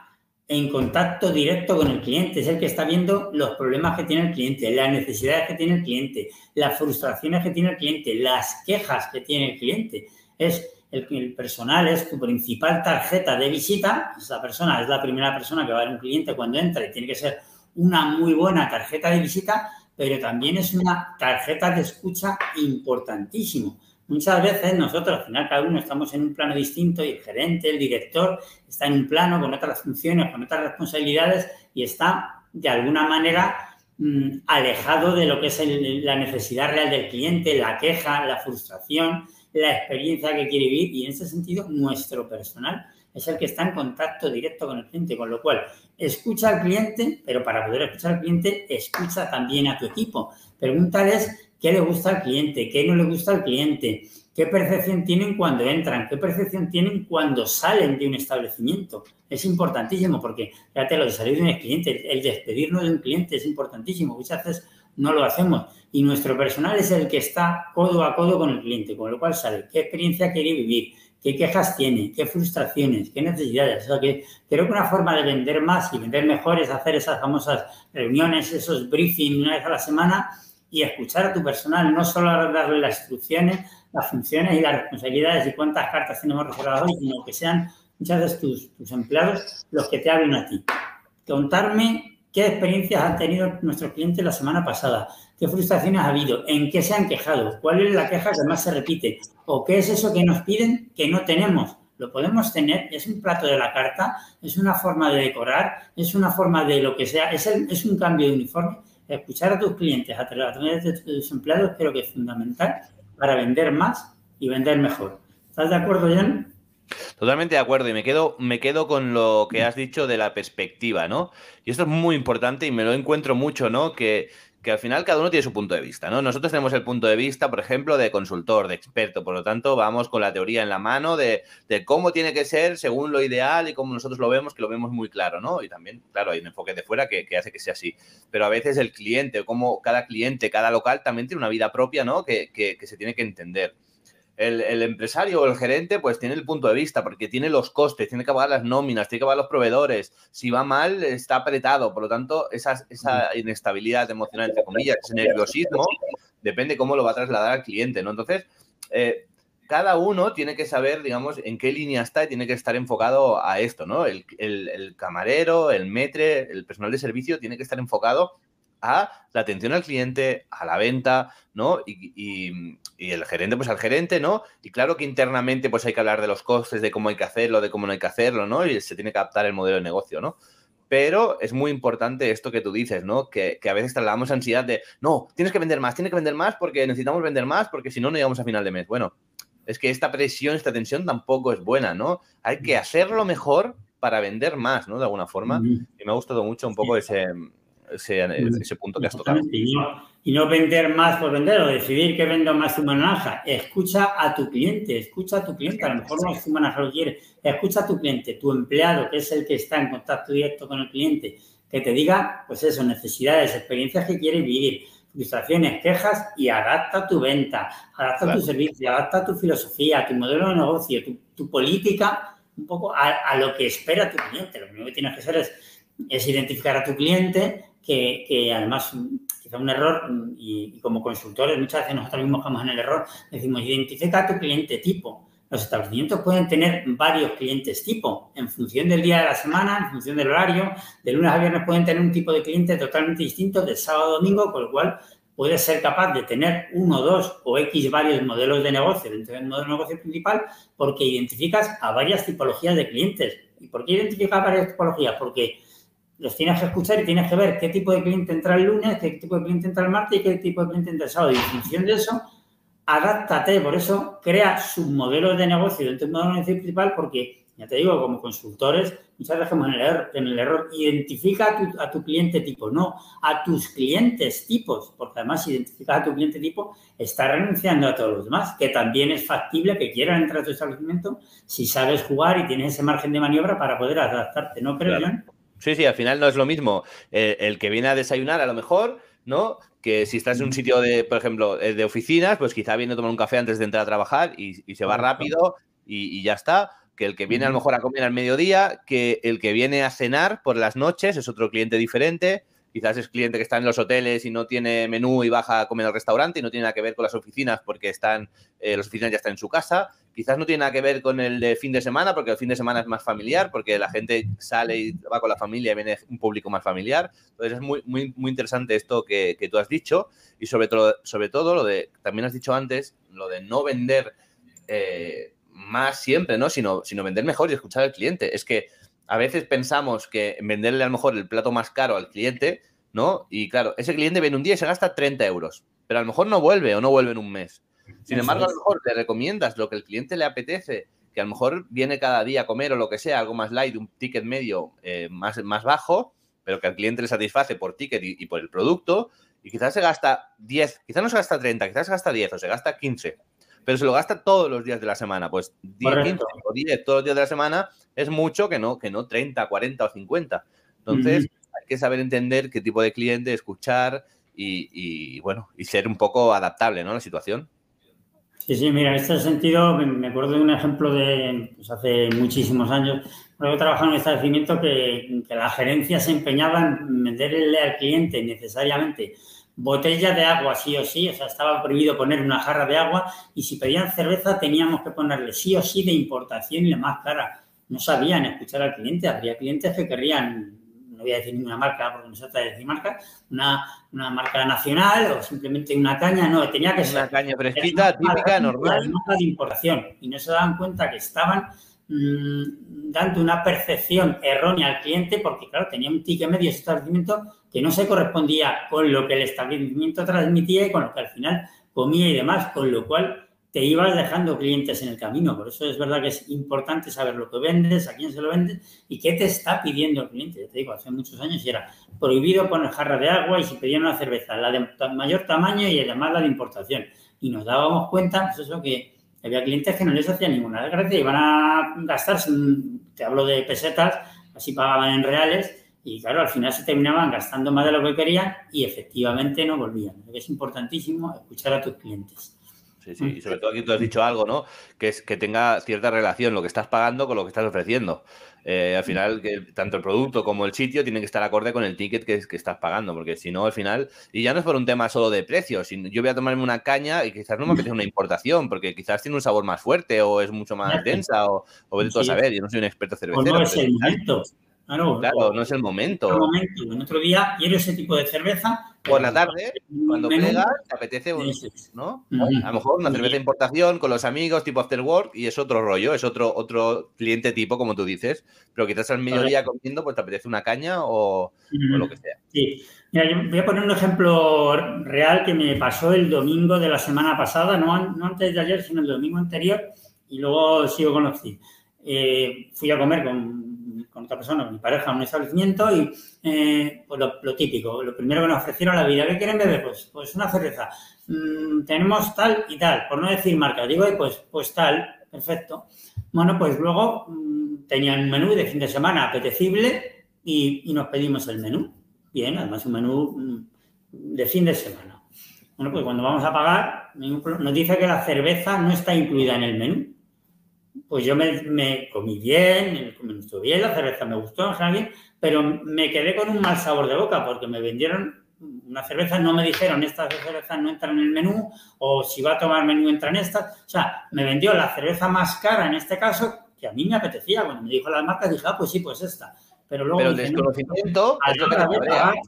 en contacto directo con el cliente, es el que está viendo los problemas que tiene el cliente, las necesidades que tiene el cliente, las frustraciones que tiene el cliente, las quejas que tiene el cliente. Es el, personal es tu principal tarjeta de visita, esa persona es la primera persona que va a ver un cliente cuando entra y tiene que ser una muy buena tarjeta de visita, pero también es una tarjeta de escucha importantísimo. Muchas veces nosotros, al final, cada uno estamos en un plano distinto y el gerente, el director, está en un plano con otras funciones, con otras responsabilidades y está, de alguna manera, mm, alejado de lo que es la necesidad real del cliente, la queja, la frustración, la experiencia que quiere vivir y en ese sentido nuestro personal es el que está en contacto directo con el cliente, con lo cual escucha al cliente, pero para poder escuchar al cliente, escucha también a tu equipo. Pregúntales qué le gusta al cliente, qué no le gusta al cliente, qué percepción tienen cuando entran, qué percepción tienen cuando salen de un establecimiento. Es importantísimo porque, fíjate, lo de salir de un cliente, el despedirnos de un cliente es importantísimo. Muchas veces no lo hacemos y nuestro personal es el que está codo a codo con el cliente, con lo cual sabe qué experiencia quiere vivir, qué quejas tiene, qué frustraciones, qué necesidades. O sea que creo que una forma de vender más y vender mejor es hacer esas famosas reuniones, esos briefings una vez a la semana y escuchar a tu personal, no solo darle las instrucciones, las funciones y las responsabilidades y cuántas cartas tenemos reservadas hoy, sino que sean muchas veces tus, tus empleados los que te hablen a ti. Contarme qué experiencias han tenido nuestros clientes la semana pasada, qué frustraciones ha habido, en qué se han quejado, cuál es la queja que más se repite o qué es eso que nos piden que no tenemos. Lo podemos tener, es un plato de la carta, es una forma de decorar, es una forma de lo que sea, es, es un cambio de uniforme. Escuchar a tus clientes a través de tus empleados creo que es fundamental para vender más y vender mejor. ¿Estás de acuerdo, Jan? Totalmente de acuerdo y me quedo, me quedo con lo que has dicho de la perspectiva, ¿no? Y esto es muy importante y me lo encuentro mucho, ¿no? Que, que al final cada uno tiene su punto de vista, ¿no? Nosotros tenemos el punto de vista, por ejemplo, de consultor, de experto, por lo tanto, vamos con la teoría en la mano de, de, cómo tiene que ser según lo ideal y cómo nosotros lo vemos, que lo vemos muy claro, ¿no? Y también, claro, hay un enfoque de fuera que, que hace que sea así. Pero a veces el cliente, como cada cliente, cada local también tiene una vida propia, ¿no? Que, que, que se tiene que entender el, el, empresario o el gerente pues tiene el punto de vista porque tiene los costes, tiene que pagar las nóminas, tiene que pagar los proveedores. Si va mal, está apretado. Por lo tanto, esa, esa inestabilidad emocional, entre comillas, ese nerviosismo, depende cómo lo va a trasladar al cliente, ¿no? Entonces, eh, cada uno tiene que saber, digamos, en qué línea está y tiene que estar enfocado a esto, ¿no? El, el, el camarero, el metre, el personal de servicio tiene que estar enfocado a la atención al cliente, a la venta, ¿no? Y, y, y, el gerente, pues al gerente, ¿no? Y claro que internamente, pues hay que hablar de los costes, de cómo hay que hacerlo, de cómo no hay que hacerlo, ¿no? Y se tiene que adaptar el modelo de negocio, ¿no? Pero es muy importante esto que tú dices, ¿no? Que, que, a veces trasladamos ansiedad de, no, tienes que vender más, tienes que vender más porque necesitamos vender más porque si no, no llegamos a final de mes. Bueno, es que esta presión, esta tensión tampoco es buena, ¿no? Hay que hacerlo mejor para vender más, ¿no? De alguna forma. Y me ha gustado mucho un poco ese, ese, ese, punto que has tocado. Y no, vender más por vender o decidir que vendo más tu naranja. Escucha a tu cliente, escucha a tu cliente. A lo mejor no es tu naranja lo quiere. Escucha a tu cliente, tu empleado, que es el que está en contacto directo con el cliente, que te diga, pues eso, necesidades, experiencias que quiere vivir, frustraciones, quejas y adapta tu venta, adapta claro. tu servicio, adapta tu filosofía, tu modelo de negocio, tu, tu política, un poco a, a, lo que espera tu cliente. Lo primero que tienes que hacer es, es identificar a tu cliente, que, además quizá un error y, como consultores muchas veces nosotros mismos estamos en el error, decimos identifica tu cliente tipo. Los establecimientos pueden tener varios clientes tipo en función del día de la semana, en función del horario. De lunes a viernes pueden tener un tipo de cliente totalmente distinto de sábado a domingo, con lo cual puedes ser capaz de tener uno, dos o X varios modelos de negocio dentro del modelo de negocio principal porque identificas a varias tipologías de clientes. ¿Y por qué identificas varias tipologías? Porque los tienes que escuchar y tienes que ver qué tipo de cliente entra el lunes, qué tipo de cliente entra el martes y qué tipo de cliente entra el sábado. Y en función de eso, adáptate. Por eso, crea submodelos de negocio dentro del modelo de negocio principal porque, ya te digo, como consultores, muchas veces en el error, en el error identifica a tu, a tu, cliente tipo, no a tus clientes tipos, porque además si identificas a tu cliente tipo, está renunciando a todos los demás, que también es factible que quieran entrar a tu establecimiento si sabes jugar y tienes ese margen de maniobra para poder adaptarte, ¿no creo, claro. Sí, sí, al final no es lo mismo el, el, que viene a desayunar a lo mejor, ¿no? Que si estás en un sitio de, por ejemplo, eh, de oficinas, pues quizá viene a tomar un café antes de entrar a trabajar y, y se va rápido y, y, ya está. Que el que viene a lo mejor a comer al mediodía, que el que viene a cenar por las noches es otro cliente diferente. Quizás es cliente que está en los hoteles y no tiene menú y baja a comer al restaurante y no tiene nada que ver con las oficinas porque están, eh, las oficinas ya están en su casa. Quizás no tiene nada que ver con el de fin de semana, porque el fin de semana es más familiar, porque la gente sale y va con la familia y viene un público más familiar. Entonces es muy, muy, muy interesante esto que, que, tú has dicho y sobre todo, sobre todo lo de, también has dicho antes, lo de no vender eh, más siempre, ¿no? Sino, sino vender mejor y escuchar al cliente. Es que a veces pensamos que venderle a lo mejor el plato más caro al cliente, ¿no? Y claro, ese cliente viene un día y se gasta 30 euros, pero a lo mejor no vuelve o no vuelve en un mes. Sin embargo, a lo mejor le recomiendas lo que el cliente le apetece, que a lo mejor viene cada día a comer o lo que sea, algo más light, un ticket medio eh, más, más bajo, pero que al cliente le satisface por ticket y, y por el producto, y quizás se gasta 10, quizás no se gasta 30, quizás se gasta 10 o se gasta 15, pero se lo gasta todos los días de la semana. Pues 10, 15 o 10 todos los días de la semana es mucho que no, que no 30, 40 o 50. Entonces, hay que saber entender qué tipo de cliente, escuchar y, y, bueno, y ser un poco adaptable ¿no? a la situación. Sí, sí, mira, en este sentido me acuerdo de un ejemplo de pues, hace muchísimos años. Yo trabajaba en un establecimiento que, que la gerencia se empeñaba en venderle al cliente necesariamente botella de agua sí o sí, o sea, estaba prohibido poner una jarra de agua y si pedían cerveza teníamos que ponerle sí o sí de importación y la más cara. No sabían escuchar al cliente, habría clientes que querrían, no voy a decir ninguna marca porque no se trata de decir marca, una, una marca nacional o simplemente una caña, no, tenía que ser... Una caña fresquita, típica, normal. de importación y no se daban cuenta que estaban mmm, dando una percepción errónea al cliente porque, claro, tenía un ticket medio ese establecimiento que no se correspondía con lo que el establecimiento transmitía y con lo que al final comía y demás, con lo cual te ibas dejando clientes en el camino. Por eso es verdad que es importante saber lo que vendes, a quién se lo vendes y qué te está pidiendo el cliente. Ya te digo, hace muchos años era prohibido poner jarra de agua y si pedían una cerveza, la de mayor tamaño y además la de importación. Y nos dábamos cuenta, pues eso, que había clientes que no les hacía ninguna desgracia, iban a gastarse, te hablo de pesetas, así pagaban en reales y claro, al final se terminaban gastando más de lo que querían y efectivamente no volvían. Es importantísimo escuchar a tus clientes. Sí, sí, y sobre todo aquí tú has dicho algo, ¿no? Que es que tenga cierta relación lo que estás pagando con lo que estás ofreciendo. Eh, al final, que tanto el producto como el sitio tienen que estar acorde con el ticket que, que estás pagando, porque si no, al final, y ya no es por un tema solo de precios, yo voy a tomarme una caña y quizás no me apetece una importación, porque quizás tiene un sabor más fuerte o es mucho más densa o, o vete sí. a saber, yo no soy un experto cervecero. O no es el momento. Claro, claro, no es el momento. El momento. En otro día quiero ese tipo de cerveza. Por la tarde, cuando plegas, te apetece un, ¿no? Uh -huh. A lo mejor una cerveza de importación con los amigos, tipo after work, y es otro rollo, es otro, otro cliente tipo, como tú dices. Pero quizás al mediodía comiendo, pues te apetece una caña o, uh -huh. o lo que sea. Sí. Mira, yo voy a poner un ejemplo real que me pasó el domingo de la semana pasada, no, no antes de ayer, sino el domingo anterior, y luego sigo con los eh, Fui a comer con con otra persona, mi pareja, un establecimiento y eh, pues lo, típico, lo primero que nos ofrecieron la vida, ¿qué quieren beber? Pues, pues una cerveza. Mm, tenemos tal y tal, por no decir marca, digo, pues, pues tal, perfecto. Bueno, pues luego mm, tenían un menú de fin de semana apetecible y, y, nos pedimos el menú. Bien, además un menú mm, de fin de semana. Bueno, pues cuando vamos a pagar, nos dice que la cerveza no está incluida en el menú pues yo me, me, comí bien, me gustó bien, la cerveza me gustó, pero me quedé con un mal sabor de boca porque me vendieron una cerveza, no me dijeron estas cervezas no entran en el menú o si va a tomar menú entran estas. O sea, me vendió la cerveza más cara en este caso que a mí me apetecía. Cuando me dijo las marcas dije, ah, pues sí, pues esta. Pero luego... Pero dije, desconocimiento no, es lo que te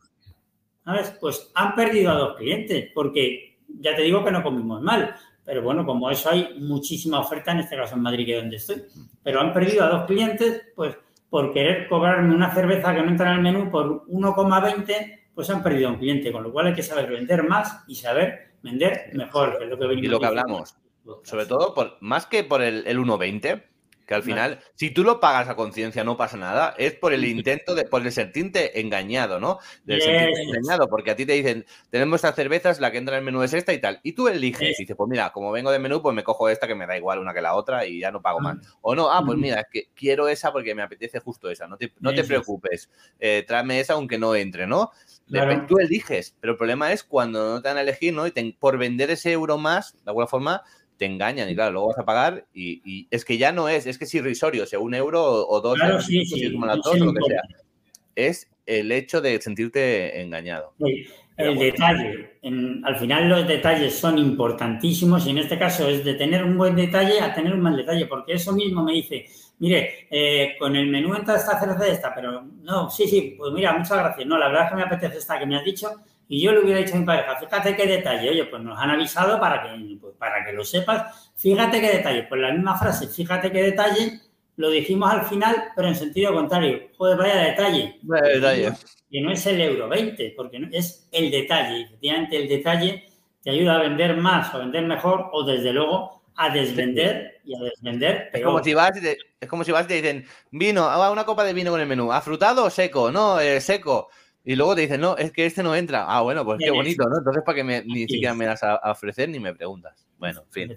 ¿sabes? Pues han perdido a dos clientes porque ya te digo que no comimos mal, pero bueno, como eso hay muchísima oferta, en este caso en Madrid, que es donde estoy. Pero han perdido a dos clientes, pues por querer cobrarme una cerveza que no entra en el menú por 1,20, pues han perdido a un cliente. Con lo cual hay que saber vender más y saber vender mejor, que es lo que venimos Y lo que hablamos, sobre todo, por, más que por el, el 1,20, que al final, si tú lo pagas a conciencia, no pasa nada, es por el *laughs* intento de, por el sentirte engañado, ¿no? De yes. sentirte engañado, porque a ti te dicen, tenemos estas cervezas, la que entra en el menú es esta y tal, y tú eliges, yes. y dices, pues mira, como vengo de menú, pues me cojo esta que me da igual una que la otra y ya no pago más. O no, ah, pues mira, es que quiero esa porque me apetece justo esa, no te, no te preocupes, eh, tráeme esa aunque no entre, ¿no? Claro. Tú eliges, pero el problema es cuando no te van a elegir, ¿no? Y te, por vender ese euro más, de alguna forma, te engañan y claro, luego vas a pagar y, y, es que ya no es, es que es irrisorio, sea un euro o, dos, claro, euros, sí, sí, como las dos, sí, lo que sea. Es el hecho de sentirte engañado. El detalle, en, al final los detalles son importantísimos y en este caso es de tener un buen detalle a tener un mal detalle, porque eso mismo me dice, mire, eh, con el menú entra esta cerveza esta, pero no, sí, sí, pues mira, muchas gracias, no, la verdad es que me apetece esta que me has dicho y yo le hubiera dicho a mi pareja, fíjate qué detalle, oye, pues nos han avisado para que, pues para que lo sepas, fíjate qué detalle, pues la misma frase, fíjate qué detalle, lo dijimos al final, pero en sentido contrario, joder, vaya detalle. Vaya detalle. Que no es el euro 20, porque no, es el detalle, efectivamente el detalle te ayuda a vender más o a vender mejor o desde luego a desvender y a desvender. Es como, si vas y te, es como si vas y te dicen, vino, una copa de vino con el menú, ¿afrutado o seco? No, eh, seco. Y luego te dicen, no, es que este no entra. Ah, bueno, pues qué bonito, ¿no? Entonces, ¿para que me, ni siquiera me das a, ofrecer ni me preguntas? Bueno, en fin.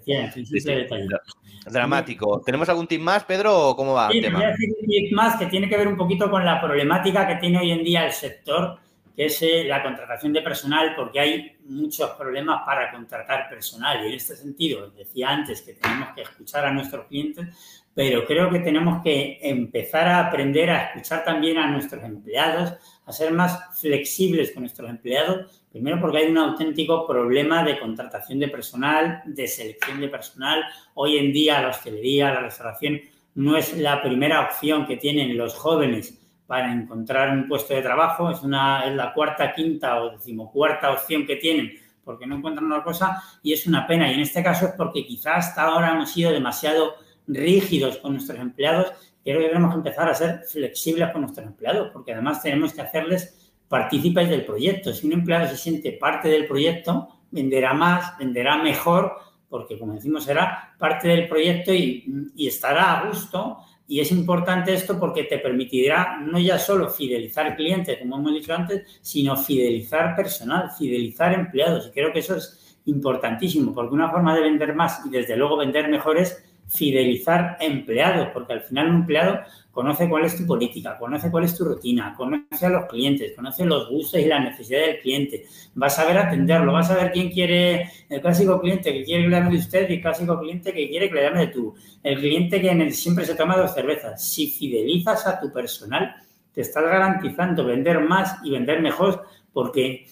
Dramático. ¿Tenemos algún tip más, Pedro, o cómo va el tema? Voy a decir un tip más que tiene que ver un poquito con la problemática que tiene hoy en día el sector, que es eh, la contratación de personal, porque hay muchos problemas para contratar personal. Y en este sentido, decía antes que tenemos que escuchar a nuestros clientes, pero creo que tenemos que empezar a aprender a escuchar también a nuestros empleados, a ser más flexibles con nuestros empleados, primero porque hay un auténtico problema de contratación de personal, de selección de personal. Hoy en día la hostelería, la restauración no es la primera opción que tienen los jóvenes para encontrar un puesto de trabajo, es, una, es la cuarta, quinta o decimocuarta opción que tienen porque no encuentran una cosa y es una pena. Y en este caso es porque quizás hasta ahora hemos sido demasiado rígidos con nuestros empleados creo que tenemos empezar a ser flexibles con nuestros empleados, porque además tenemos que hacerles partícipes del proyecto. Si un empleado se siente parte del proyecto, venderá más, venderá mejor, porque como decimos, será parte del proyecto y, y estará a gusto. Y es importante esto porque te permitirá no ya solo fidelizar clientes, como hemos dicho antes, sino fidelizar personal, fidelizar empleados. Y creo que eso es importantísimo, porque una forma de vender más y desde luego vender mejor es fidelizar empleados, porque al final un empleado conoce cuál es tu política, conoce cuál es tu rutina, conoce a los clientes, conoce los gustos y las necesidades del cliente, va a saber atenderlo, va a saber quién quiere, el clásico cliente que quiere que le de usted y el clásico cliente que quiere que le llame de tú, el cliente que siempre se toma dos cervezas. Si fidelizas a tu personal, te estás garantizando vender más y vender mejor porque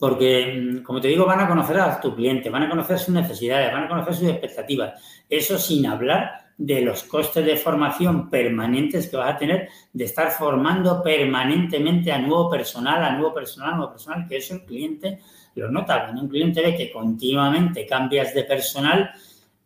porque, mm, como te digo, van a conocer a tu cliente, van a conocer sus necesidades, van a conocer sus expectativas. Eso sin hablar de los costes de formación permanentes que vas a tener, de estar formando permanentemente a nuevo personal, a nuevo personal, a nuevo personal, que eso el cliente lo nota. Cuando un cliente ve que continuamente cambias de personal,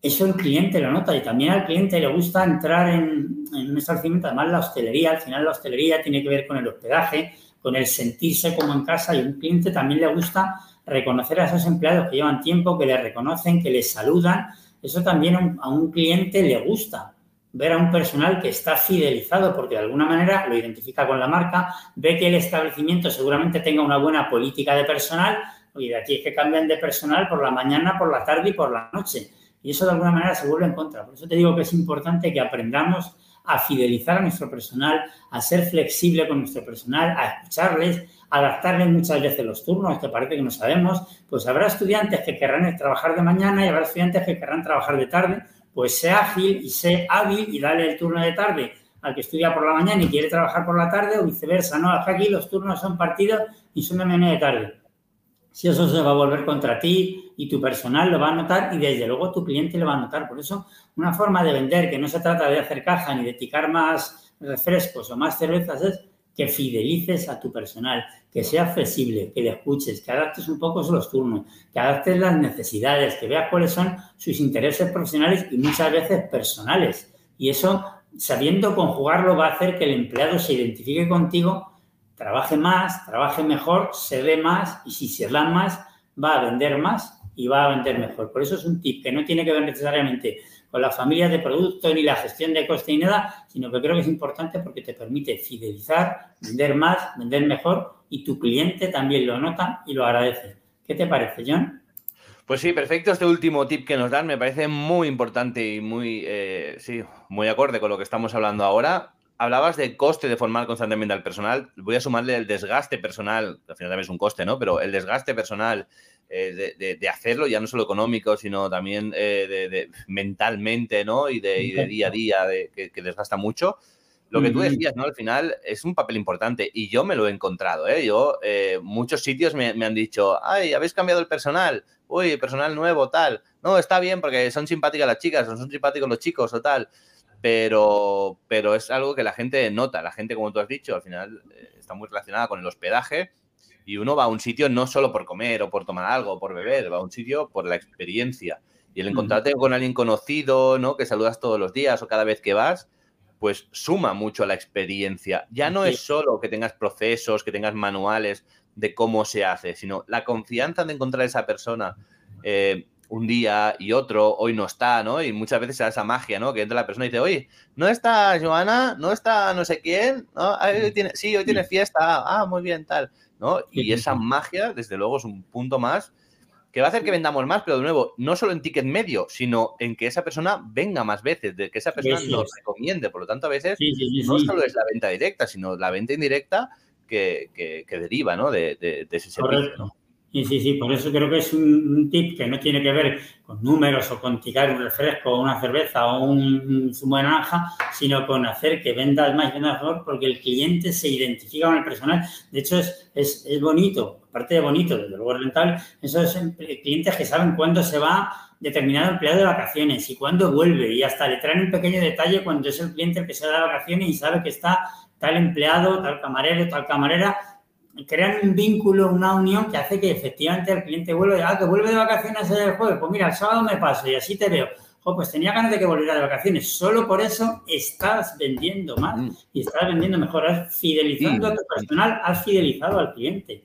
eso el cliente lo nota y también al cliente le gusta entrar en, en un establecimiento, además la hostelería, al final la hostelería tiene que ver con el hospedaje, con el sentirse como en casa y un cliente también le gusta reconocer a esos empleados que llevan tiempo, que le reconocen, que les saludan. Eso también a un cliente le gusta ver a un personal que está fidelizado porque de alguna manera lo identifica con la marca, ve que el establecimiento seguramente tenga una buena política de personal, y de aquí es que cambian de personal por la mañana, por la tarde y por la noche. Y eso de alguna manera se vuelve en contra. Por eso te digo que es importante que aprendamos a fidelizar a nuestro personal, a ser flexible con nuestro personal, a escucharles, a adaptarles muchas veces los turnos, que parece que no sabemos, pues habrá estudiantes que querrán trabajar de mañana y habrá estudiantes que querrán trabajar de tarde, pues sé ágil y sé hábil y dale el turno de tarde al que estudia por la mañana y quiere trabajar por la tarde o viceversa, ¿no? Aquí los turnos son partidos y son de mañana de tarde. Si eso se va a volver contra ti y tu personal lo va a notar y desde luego tu cliente lo va a notar. Por eso, una forma de vender que no se trata de hacer caja ni de picar más refrescos o más cervezas es que fidelices a tu personal, que seas flexible, que le escuches, que adaptes un poco los turnos, que adaptes las necesidades, que veas cuáles son sus intereses profesionales y muchas veces personales. Y eso, sabiendo conjugarlo, va a hacer que el empleado se identifique contigo trabaje más, trabaje mejor, se ve más y si se da más, va a vender más y va a vender mejor. Por eso es un tip que no tiene que ver necesariamente con la familia de producto ni la gestión de coste ni nada, sino que creo que es importante porque te permite fidelizar, vender más, vender mejor y tu cliente también lo nota y lo agradece. ¿Qué te parece, John? Pues sí, perfecto. Este último tip que nos dan me parece muy importante y muy, eh, sí, muy acorde con lo que estamos hablando ahora hablabas de coste de formar constantemente al personal. Voy a sumarle el desgaste personal, al final también es un coste, ¿no? Pero el desgaste personal eh, de, hacerlo, ya no solo económico, sino también eh, de, mentalmente, ¿no? Y de, día a día, que, desgasta mucho. Lo que tú decías, ¿no? Al final es un papel importante y yo me lo he encontrado, ¿eh? Yo, eh, muchos sitios me, me han dicho, ay, habéis cambiado el personal, uy, personal nuevo, tal. No, está bien porque son simpáticas las chicas, o son simpáticos los chicos o tal pero, pero es algo que la gente nota. La gente, como tú has dicho, al final eh, está muy relacionada con el hospedaje y uno va a un sitio no solo por comer o por tomar algo, o por beber, va a un sitio por la experiencia. Y el encontrarte con alguien conocido, ¿no? Que saludas todos los días o cada vez que vas, pues suma mucho a la experiencia. Ya no es solo que tengas procesos, que tengas manuales, de cómo se hace, sino la confianza de encontrar esa persona eh, un día y otro, hoy no está, ¿no? Y muchas veces se da esa magia, ¿no? Que entra la persona y dice, oye, no está Joana, no está no sé quién, ¿no? tiene, sí, hoy tiene fiesta, ah, muy bien, tal, ¿no? Y esa magia, desde luego, es un punto más que va a hacer que vendamos más, pero de nuevo, no solo en ticket medio, sino en que esa persona venga más veces, de que esa persona nos recomiende. Por lo tanto, a veces no solo es la venta directa, sino la venta indirecta que, que, deriva ¿no? de, de, ese servicio. Sí, sí, sí, por eso creo que es un, tip que no tiene que ver con números o con tirar un refresco o una cerveza o un zumo de naranja, sino con hacer que vendas más y vendas mejor porque el cliente se identifica con el personal. De hecho, es, es, es bonito, aparte de bonito, desde luego rentable, esos clientes que saben cuándo se va determinado empleado de vacaciones y cuándo vuelve y hasta le traen un pequeño detalle cuando es el cliente el que se da de vacaciones y sabe que está tal empleado, tal camarero, tal camarera crean un vínculo, una unión que hace que efectivamente el cliente vuelva, ah, que vuelve de vacaciones el jueves, pues mira, el sábado me paso y así te veo. pues tenía ganas de que volviera de vacaciones. Solo por eso estás vendiendo más mm. y estás vendiendo mejor. Has fidelizando a tu personal, has fidelizado al cliente.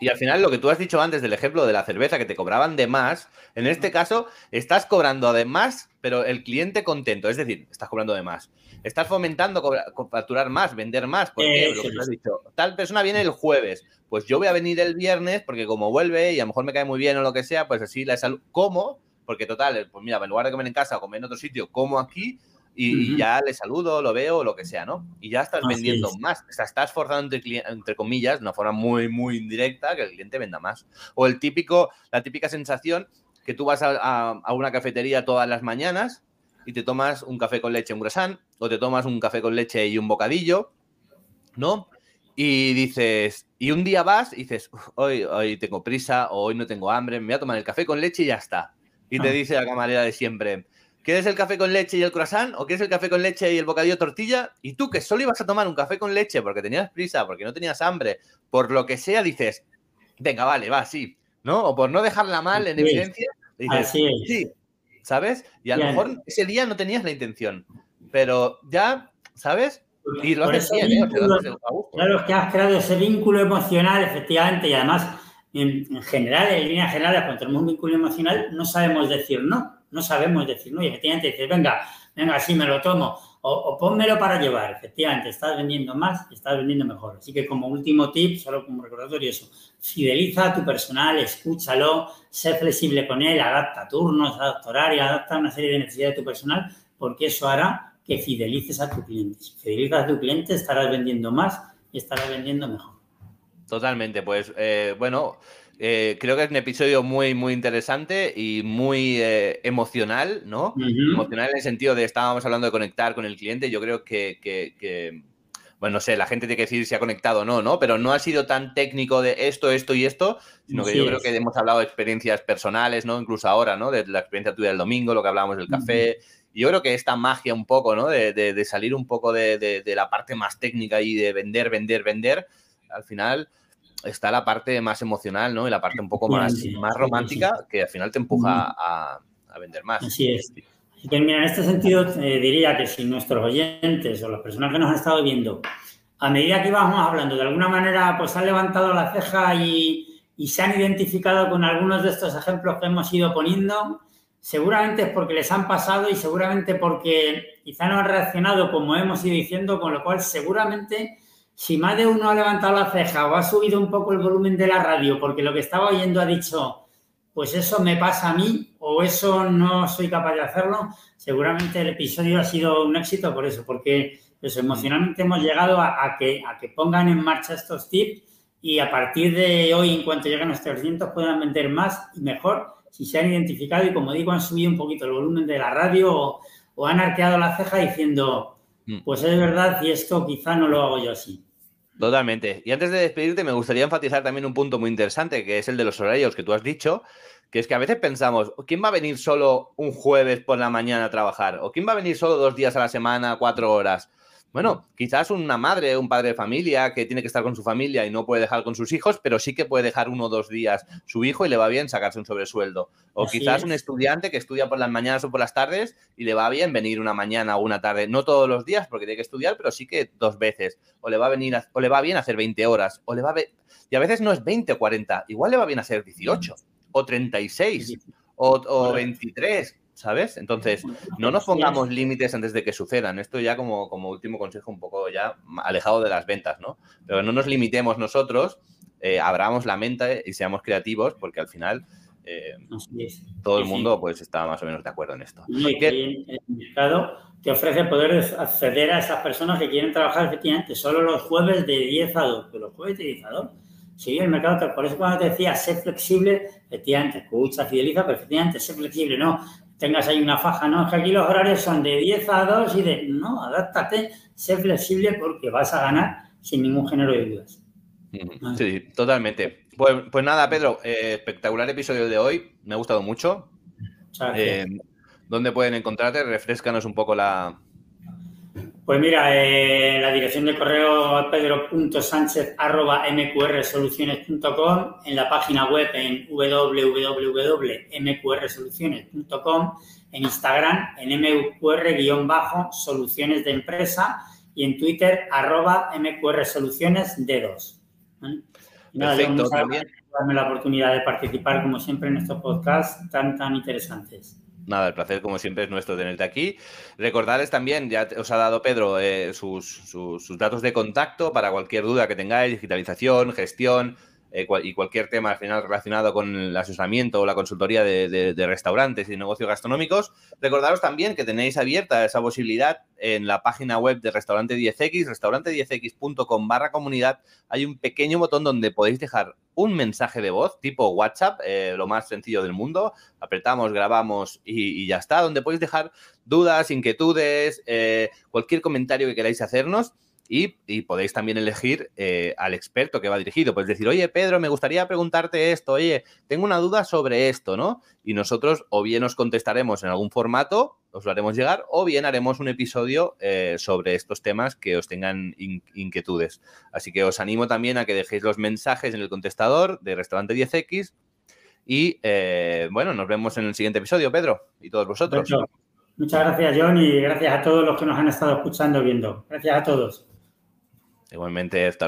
Y al final lo que tú has dicho antes del ejemplo de la cerveza que te cobraban de más, en este caso estás cobrando de más, pero el cliente contento, es decir, estás cobrando de más. Estás fomentando facturar más, vender más. Porque lo que has dicho, tal persona viene el jueves, pues yo voy a venir el viernes porque como vuelve y a lo mejor me cae muy bien o lo que sea, pues así la salud. ¿Cómo? Porque total, pues mira, en lugar de comer en casa o comer en otro sitio, como aquí, y, ya le saludo, lo veo, lo que sea, ¿no? Y ya estás vendiendo más. O sea, estás forzando, entre, entre, comillas, de una forma muy, muy indirecta, que el cliente venda más. O el típico, la típica sensación que tú vas a, una cafetería todas las mañanas y te tomas un café con leche, un croissant, o te tomas un café con leche y un bocadillo, ¿no? Y dices, y un día vas y dices, hoy, hoy tengo prisa, o hoy no tengo hambre, me voy a tomar el café con leche y ya está. Y te ah. dice la camarera de siempre, ¿Quieres el café con leche y el croissant? ¿O quieres el café con leche y el bocadillo tortilla? Y tú que solo ibas a tomar un café con leche porque tenías prisa, porque no tenías hambre, por lo que sea, dices, venga, vale, va, sí. ¿No? O por no dejarla mal en evidencia, dices, sí. ¿Sabes? Y a lo mejor ese día no tenías la intención. Pero ya, ¿sabes? Y lo haces bien, ¿eh? Claro, es que has creado ese vínculo emocional, efectivamente, y además, en, general, en línea general, cuando tenemos un vínculo emocional, no sabemos decir no no sabemos decir, no, y efectivamente dices, venga, venga, sí, me lo tomo, o, o para llevar, efectivamente, estás vendiendo más, estás vendiendo mejor. Así que como último tip, solo como recordatorio eso, fideliza a tu personal, escúchalo, sé flexible con él, adapta turnos, adapta horario, adapta una serie de necesidades de tu personal, porque eso hará que fidelices a tu cliente. Si fidelizas a tu cliente, estarás vendiendo más y estarás vendiendo mejor. Totalmente, pues eh, bueno, eh, creo que es un episodio muy, muy interesante y muy eh, emocional, ¿no? Emocional en el sentido de estábamos hablando de conectar con el cliente. Yo creo que, bueno, no sé, la gente tiene que decir si ha conectado o no, ¿no? Pero no ha sido tan técnico de esto, esto y esto, sino que yo creo que hemos hablado de experiencias personales, ¿no? Incluso ahora, ¿no? De la experiencia tuya del domingo, lo que hablábamos del café. Y yo creo que esta magia un poco, ¿no? De, salir un poco de, de la parte más técnica y de vender, vender, vender, al final está la parte más emocional, ¿no? Y la parte un poco más, más romántica que al final te empuja a, vender más. Así es. Así que, mira, en este sentido eh, diría que si nuestros oyentes o las personas que nos han estado viendo, a medida que íbamos hablando, de alguna manera, pues han levantado la ceja y, y se han identificado con algunos de estos ejemplos que hemos ido poniendo, seguramente es porque les han pasado y seguramente porque quizá no han reaccionado como hemos ido diciendo, con lo cual seguramente si más de uno ha levantado la ceja o ha subido un poco el volumen de la radio porque lo que estaba oyendo ha dicho, pues eso me pasa a mí o eso no soy capaz de hacerlo, seguramente el episodio ha sido un éxito por eso, porque eso, emocionalmente hemos llegado a, que, a que pongan en marcha estos tips y a partir de hoy, en cuanto lleguen a los 300, puedan vender más y mejor si se han identificado y, como digo, han subido un poquito el volumen de la radio o, o han arqueado la ceja diciendo, mm. pues es verdad y esto quizá no lo hago yo así. Totalmente. Y antes de despedirte, me gustaría enfatizar también un punto muy interesante, que es el de los horarios que tú has dicho, que es que a veces pensamos, ¿quién va a venir solo un jueves por la mañana a trabajar? ¿O quién va a venir solo dos días a la semana, cuatro horas? Bueno, quizás una madre, un padre de familia que tiene que estar con su familia y no puede dejar con sus hijos, pero sí que puede dejar uno o dos días su hijo y le va bien sacarse un sobresueldo. O quizás un estudiante que estudia por las mañanas o por las tardes y le va bien venir una mañana o una tarde, no todos los días porque tiene que estudiar, pero sí que dos veces. O le va a venir o le va bien hacer 20 horas, o le va y a veces no es 20 o 40, igual le va bien hacer 18 o 36 o, o 23 ¿sabes? Entonces, no nos pongamos límites antes de que sucedan. Esto ya como, como último consejo un poco ya alejado de las ventas, ¿no? Pero no nos limitemos nosotros, eh, abramos la mente y seamos creativos porque al final eh, todo el mundo pues está más o menos de acuerdo en esto. y que el mercado te ofrece poder acceder a esas personas que quieren trabajar efectivamente solo los jueves de 10 a 2, pero los jueves de 10 a 2 Sí, el mercado, por eso cuando te decía ser flexible, efectivamente, escucha, fideliza, pero efectivamente ser flexible, no tengas ahí una faja, no, es que aquí los horarios son de 10 a 2 y de, no, adáptate, sé flexible porque vas a ganar sin ningún género de dudas. Sí, totalmente. Pues, pues nada, Pedro, eh, espectacular episodio de hoy, me ha gustado mucho. Eh, ¿Dónde pueden encontrarte? Refrescanos un poco la, pues mira, eh, la dirección de correo pedro.sánchez.mqrsoluciones.com, en la página web en www.mqrsoluciones.com, en Instagram en mqr-soluciones de empresa y en Twitter arroba mqrsoluciones de 2 Perfecto, también. darme la oportunidad de participar, como siempre, en estos podcasts tan, tan interesantes. Nada, el placer como siempre es nuestro tenerte aquí. Recordarles también, ya os ha dado Pedro eh, sus, datos de contacto para cualquier duda que tengáis, digitalización, gestión eh, y cualquier tema al final relacionado con el asesoramiento o la consultoría de, restaurantes y negocios gastronómicos. Recordaros también que tenéis abierta esa posibilidad en la página web de Restaurante 10X, restaurante10x.com barra comunidad. Hay un pequeño botón donde podéis dejar un mensaje de voz tipo WhatsApp, eh, lo más sencillo del mundo. Apretamos, grabamos y, ya está, donde podéis dejar dudas, inquietudes, eh, cualquier comentario que queráis hacernos. Y, podéis también elegir eh, al experto que va dirigido. Puedes decir, oye, Pedro, me gustaría preguntarte esto, oye, tengo una duda sobre esto, ¿no? Y nosotros o bien os contestaremos en algún formato, os lo haremos llegar, o bien haremos un episodio eh, sobre estos temas que os tengan inquietudes. Así que os animo también a que dejéis los mensajes en el contestador de Restaurante 10X. Y eh, bueno, nos vemos en el siguiente episodio, Pedro, y todos vosotros. Muchas gracias, John, y gracias a todos los que nos han estado escuchando viendo. Gracias a todos. Igualmente, hasta